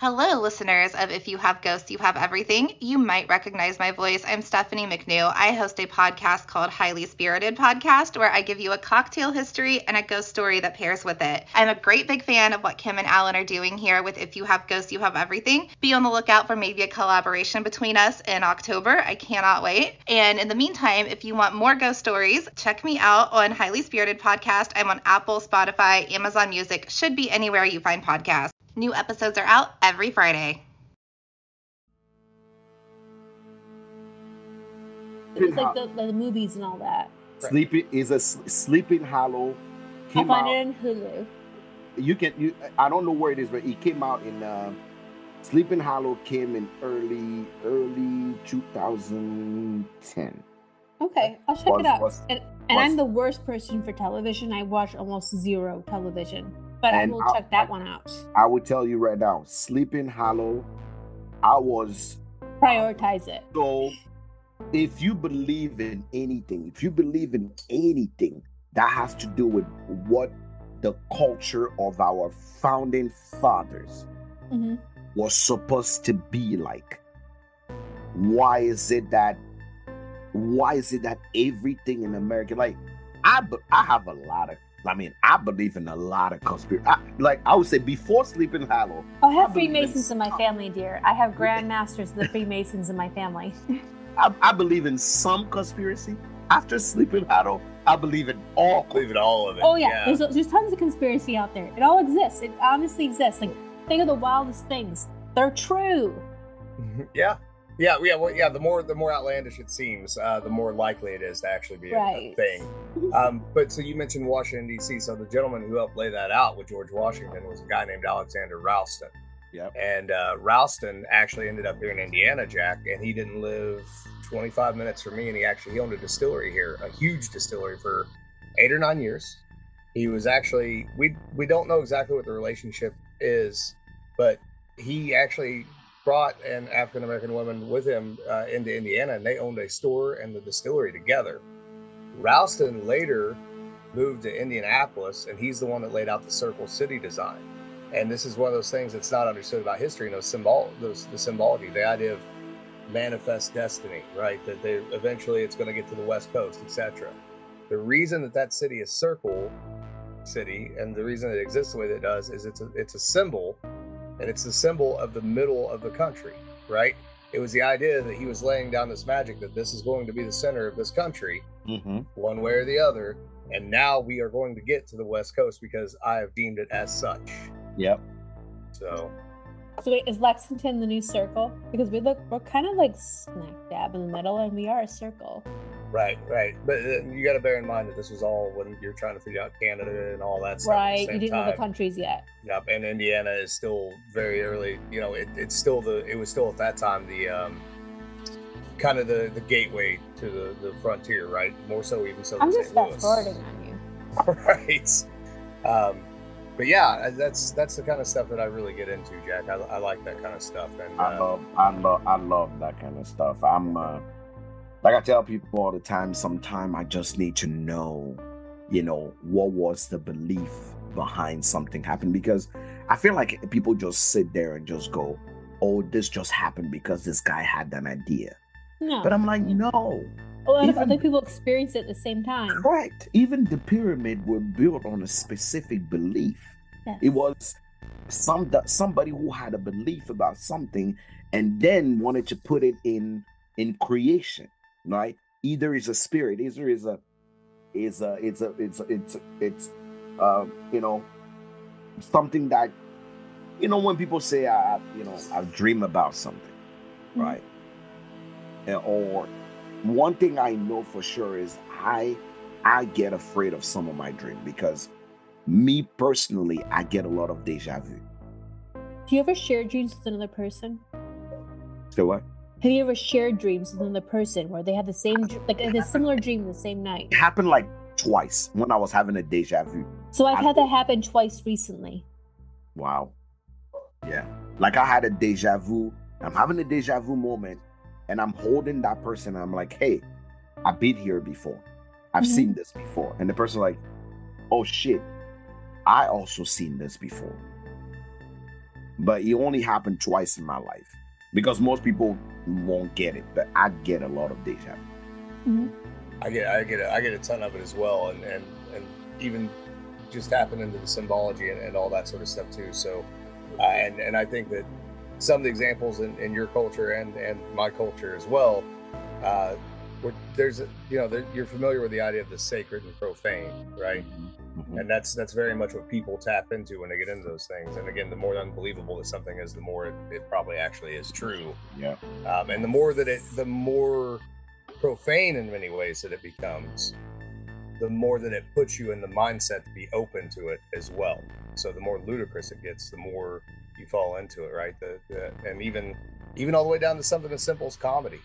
Hello, listeners of If You Have Ghosts, You Have Everything. You might recognize my voice. I'm Stephanie McNew. I host a podcast called Highly Spirited Podcast, where I give you a cocktail history and a ghost story that pairs with it. I'm a great big fan of what Kim and Alan are doing here with If You Have Ghosts, You Have Everything. Be on the lookout for maybe a collaboration between us in October. I cannot wait. And in the meantime, if you want more ghost stories, check me out on Highly Spirited Podcast. I'm on Apple, Spotify, Amazon Music, should be anywhere you find podcasts. New episodes are out every Friday. It's like the, the movies and all that. Sleeping is a Sleeping Hollow. I'll find out, it in Hulu. you can you I don't know where it is, but it came out in uh, Sleeping Hollow came in early early 2010. Okay, I'll check Was- it out. was- and and was- I'm the worst person for television. I watch almost zero television, but I And will I'll- check that one out. I will tell you right now, Sleeping Hollow, I was Prioritize it. so. If you believe in anything, if you believe in anything that has to do with what the culture of our founding fathers Mhm. was supposed to be like. Why is it that? Why is it that everything in America, like, I I have a lot of. I mean, I believe in a lot of conspiracy. Like I would say, before Sleeping Hollow, Oh, I have I believe in Freemasons in my family, dear. I have Grandmasters of the Freemasons in my family. I, I believe in some conspiracy. After Sleeping Hollow, I believe in all. Believe in all of it. Oh yeah, There's, there's tons of conspiracy out there. It all exists. It honestly exists. Like think of the wildest things. They're true. yeah. Yeah, yeah, well, yeah. The more the more outlandish it seems, uh, the more likely it is to actually be a, a Right. thing. Um, but so you mentioned Washington D.C. So the gentleman who helped lay that out with George Washington was a guy named Alexander Ralston. Yep. And uh, Ralston actually ended up here in Indiana, Jack, and he didn't live 25 minutes from me, and he actually he owned a distillery here, a huge distillery for eight or nine years. He was actually we we don't know exactly what the relationship is, but he actually brought an African American woman with him uh, into Indiana, and they owned a store and the distillery together. Ralston later moved to Indianapolis, and he's the one that laid out the Circle City design. And this is one of those things that's not understood about history. You know, symbol, those the symbology, the idea of manifest destiny, right? That they eventually it's going to get to the West Coast, etc. The reason that that city is Circle City, and the reason it exists the way that it does, is it's a it's a symbol, and it's the symbol of the middle of the country, right? It was the idea that he was laying down this magic that this is going to be the center of this country, Mm-hmm. one way or the other. And now we are going to get to the West Coast because I have deemed it as such. Yep. So, So wait, is Lexington the new circle? Because we look, we're kind of like smack dab in the middle, and we are a circle. Right, right. But uh, you got to bear in mind that this was all when you're trying to figure out Canada and all that stuff. at the Right? You didn't know the countries yet. Yep, and Indiana is still very early. You know, it, it's still the it was still at that time the um, kind of the the gateway to the the frontier, right? More so even so. I'm just St. fast forwarding on you. right. Um, but yeah, that's that's the kind of stuff that I really get into, Jack. I, I like that kind of stuff, and I uh, love, I love, I love that kind of stuff. I'm, uh, like I tell people all the time. Sometime I just need to know, you know, what was the belief behind something happened because I feel like people just sit there and just go, "Oh, this just happened because this guy had an idea." No, But I'm like, no, a lot of other people experience it at the same time. correct. Even the pyramid were built on a specific belief. Yes. It was some somebody who had a belief about something and then wanted to put it in in creation, right? Either is a spirit, either is a is a it's a it's a, it's it's uh, you know something that you know when people say I you know I dream about something, Mhm. right? And- or one thing I know for sure is I I get afraid of some of my dreams because me personally, I get a lot of deja vu. Do you ever share dreams with another person? So what? Have you ever shared dreams with another person where they had the same, like a similar dream the same night? It happened like twice when I was having a deja vu. So I've I- had that happen twice recently. Wow. Yeah. Like I had a deja vu. I'm having a deja vu moment and I'm holding that person. And I'm like, hey, I've been here before. I've Mhm. seen this before. And the person like, oh shit, I also seen this before. But it only happened twice in my life. Because most people won't get it, but I get a lot of deja vu. I get I get a, I get a ton of it as well, and and and even just tapping into the symbology and, and all that sort of stuff too. So, uh, and and I think that some of the examples in, in your culture and and my culture as well, uh, where there's a, you know there, you're familiar with the idea of the sacred and profane, right? Mhm. and that's that's very much what people tap into when they get into those things and again the more unbelievable that something is the more it, it probably actually is true Yeah. um, and the more that it the more profane in many ways that it becomes the more that it puts you in the mindset to be open to it as well so the more ludicrous it gets the more you fall into it right the, the, and even even all the way down to something as simple as comedy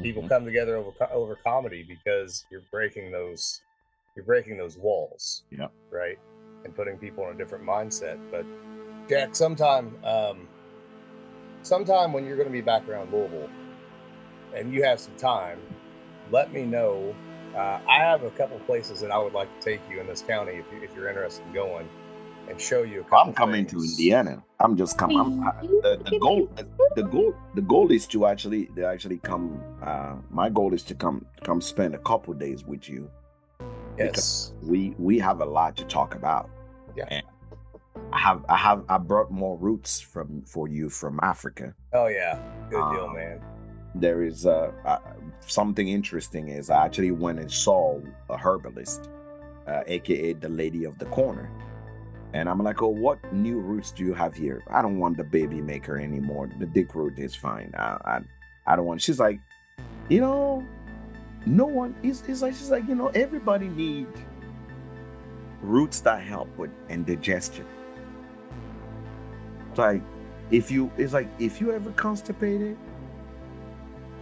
people Mhm. come together over over comedy because you're breaking those you're breaking those walls Yeah. right and putting people in a different mindset but jack sometime um sometime when you're going to be back around louisville and you have some time let me know uh, I have a couple places that I would like to take you in this county if, you, if you're interested in going and show you. A couple I'm coming to. Indiana. I'm just coming. I'm, I, the, the goal, the, the goal, the goal is to actually, to actually come. Uh, my goal is to come, come spend a couple days with you. Yes. We we have a lot to talk about. Yeah. And I have, I have, I brought more roots from for you from Africa. Oh yeah. Good deal, Um, man. There is uh, uh, something interesting. Is I actually went and saw a herbalist, uh, aka the lady of the corner. And I'm like, oh, what new roots do you have here? I don't want the baby maker anymore. The dick root is fine. I, I, I don't want. She's like, you know, no one is. It's like she's like, you know, everybody need roots that help with indigestion. It's like, if you, it's like if you ever constipated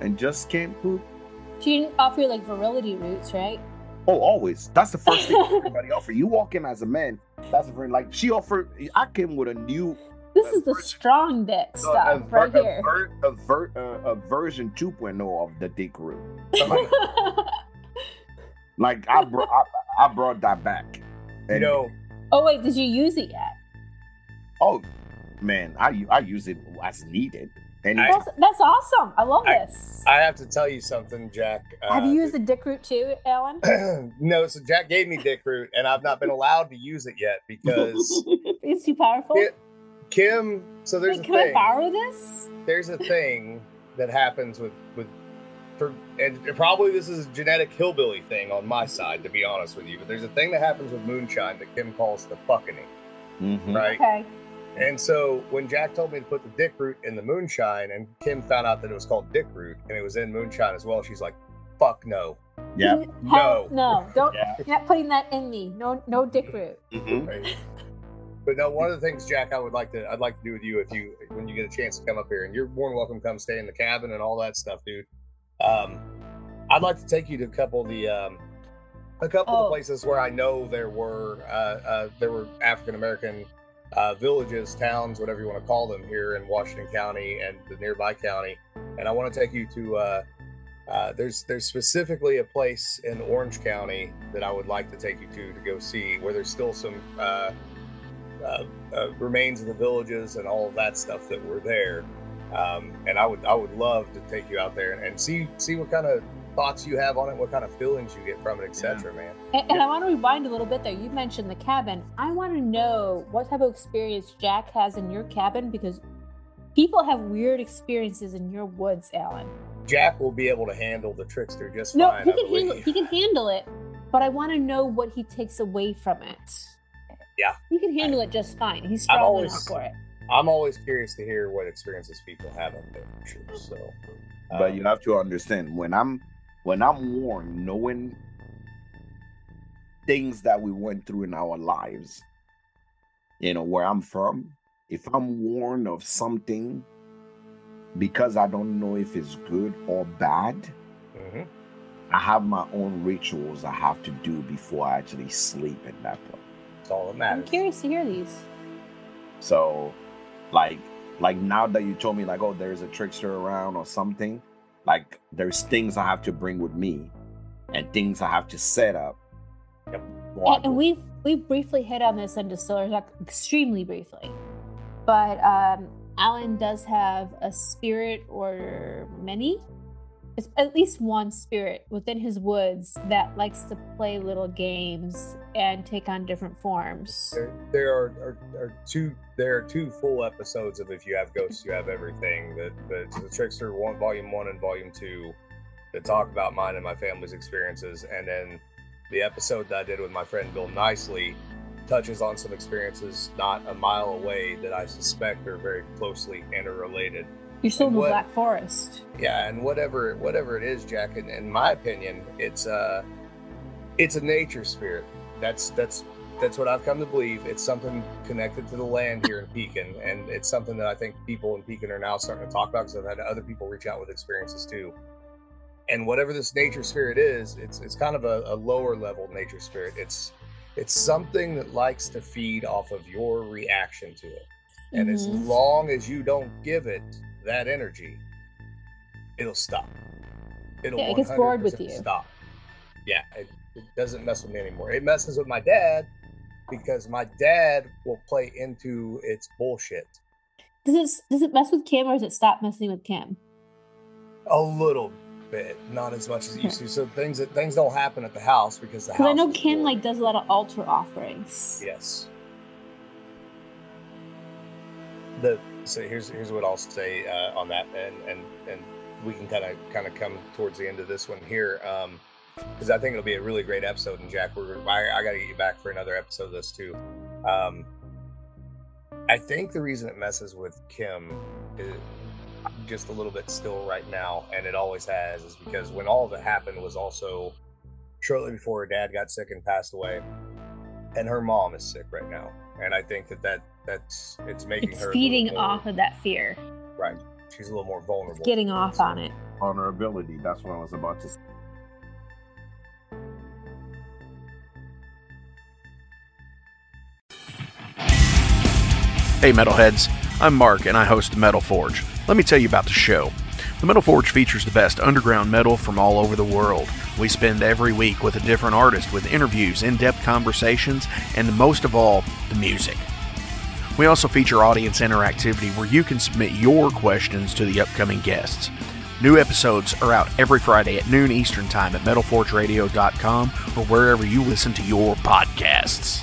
and just can't poop. She didn't offer you like virility roots, right? Oh, always. That's the first thing everybody offer. You walk in as a man. That's the first. Like she offered. I came with a new This is the strong dick a, stuff ver- right a here. ver- a, ver- uh, a version 2.0 of the dick root. Like I brought, I, I brought that back. You know, oh wait, did you use it yet? oh man, I I use it as needed. And I- That's that's awesome. I love I- this. I have to tell you something, Jack. Have you Uh, used the dick root too, Alan? no, so Jack gave me dick root, and I've not been allowed to use it yet because It's too powerful. Yeah, Kim. So there's Wait, a can I thing. borrow this? There's a thing that happens with with. For, and probably this is a genetic hillbilly thing on my side, to be honest with you. But there's a thing that happens with moonshine that Kim calls the fucking, Mhm. right? Okay. And so when Jack told me to put the dick root in the moonshine, and Kim found out that it was called dick root and it was in moonshine as well, she's like, "Fuck no." Yeah. no. no, don't. Yeah. You're not putting that in me. No, no dick root. Mhm. Right. But no, one of the things, Jack, I would like to, I'd like to do with you if you, when you get a chance to come up here, and you're more than welcome to come stay in the cabin and all that stuff, dude. Um, I'd like to take you to a couple of the, um, a couple of Oh. the places where I know there were, uh, uh, there were African American uh, villages, towns, whatever you want to call them, here in Washington County and the nearby county. And I want to take you to. Uh, uh, there's there's specifically a place in Orange County that I would like to take you to to go see, where there's still some uh, uh, remains of the villages and all of that stuff that were there. Um, and I would I would love to take you out there and, and see see what kind of thoughts you have on it, what kind of feelings you get from it, etc. Man. And, and I want to rewind a little bit there. You mentioned the cabin. I want to know what type of experience Jack has in your cabin because people have weird experiences in your woods, Alan. Jack will be able to handle the trickster just No, fine. he can handle he can handle it, but I want to know what he takes away from it. Yeah. he can handle it just fine. He's I'm strong always- enough for it. I'm always curious to hear what experiences people have up there. for Sure. So, But um, you have to understand when I'm when I'm warned, knowing things that we went through in our lives, you know, where I'm from, if I'm warned of something because I don't know if it's good or bad, mhm. I have my own rituals I have to do before I actually sleep in that place. That's all that I'm curious to hear these. So, like, like now that you told me, like, oh, there's a trickster around or something, like, there's things I have to bring with me, and things I have to set up. Yep. And, and we've we briefly hit on this in Distillers, like extremely briefly, but um, Alan does have a spirit or many. It's at least one spirit within his woods that likes to play little games and take on different forms. There, there are, are, are two. There are two full episodes of If You Have Ghosts, You Have Everything. That the, the Trickster one, Volume One and Volume Two, that talk about mine and my family's experiences, and then the episode that I did with my friend Bill Nicely touches on some experiences not a mile away that I suspect are very closely interrelated. You're still in the what- Black Forest. Yeah, and whatever whatever it is, Jack, in, in my opinion, it's uh it's a nature spirit. That's that's that's what I've come to believe. It's something connected to the land here in Pekin, and it's something that I think people in Pekin are now starting to talk about because I've had other people reach out with experiences too. And whatever this nature spirit is, it's it's kind of a, a lower level nature spirit. It's it's something that likes to feed off of your reaction to it. And as Mhm. long as you don't give it that energy, it'll stop. It'll Yeah, it gets bored with you. Stop. yeah, it, it doesn't mess with me anymore. It messes with my dad because my dad will play into its bullshit. Does it does it mess with Kim or does it stop messing with Kim? A little bit, not as much as it used to. So things that things don't happen at the house because the house. I know Kim like does a lot of altar offerings. Yes. The so here's here's what I'll say uh, on that, and and and we can kind of kind of come towards the end of this one here, because I think it'll be a really great episode. And Jack, we're I, I got to get you back for another episode of this too. Um, I think the reason it messes with Kim is just a little bit still right now, and it always has, is because when all it happened was also shortly before her dad got sick and passed away, and her mom is sick right now, and I think that that that's it's making It's her feeding more- off of that fear. right. She's a little more vulnerable. It's getting off on it. Vulnerability. That's what I was about to say. Hey, Metalheads. I'm Mark, and I host the Metal Forge. Let me tell you about the show. The Metal Forge features the best underground metal from all over the world. We spend every week with a different artist with interviews, in depth conversations, and most of all, the music. We also feature audience interactivity where you can submit your questions to the upcoming guests. New episodes are out every Friday at noon Eastern Time at metalforgeradio.com or wherever you listen to your podcasts.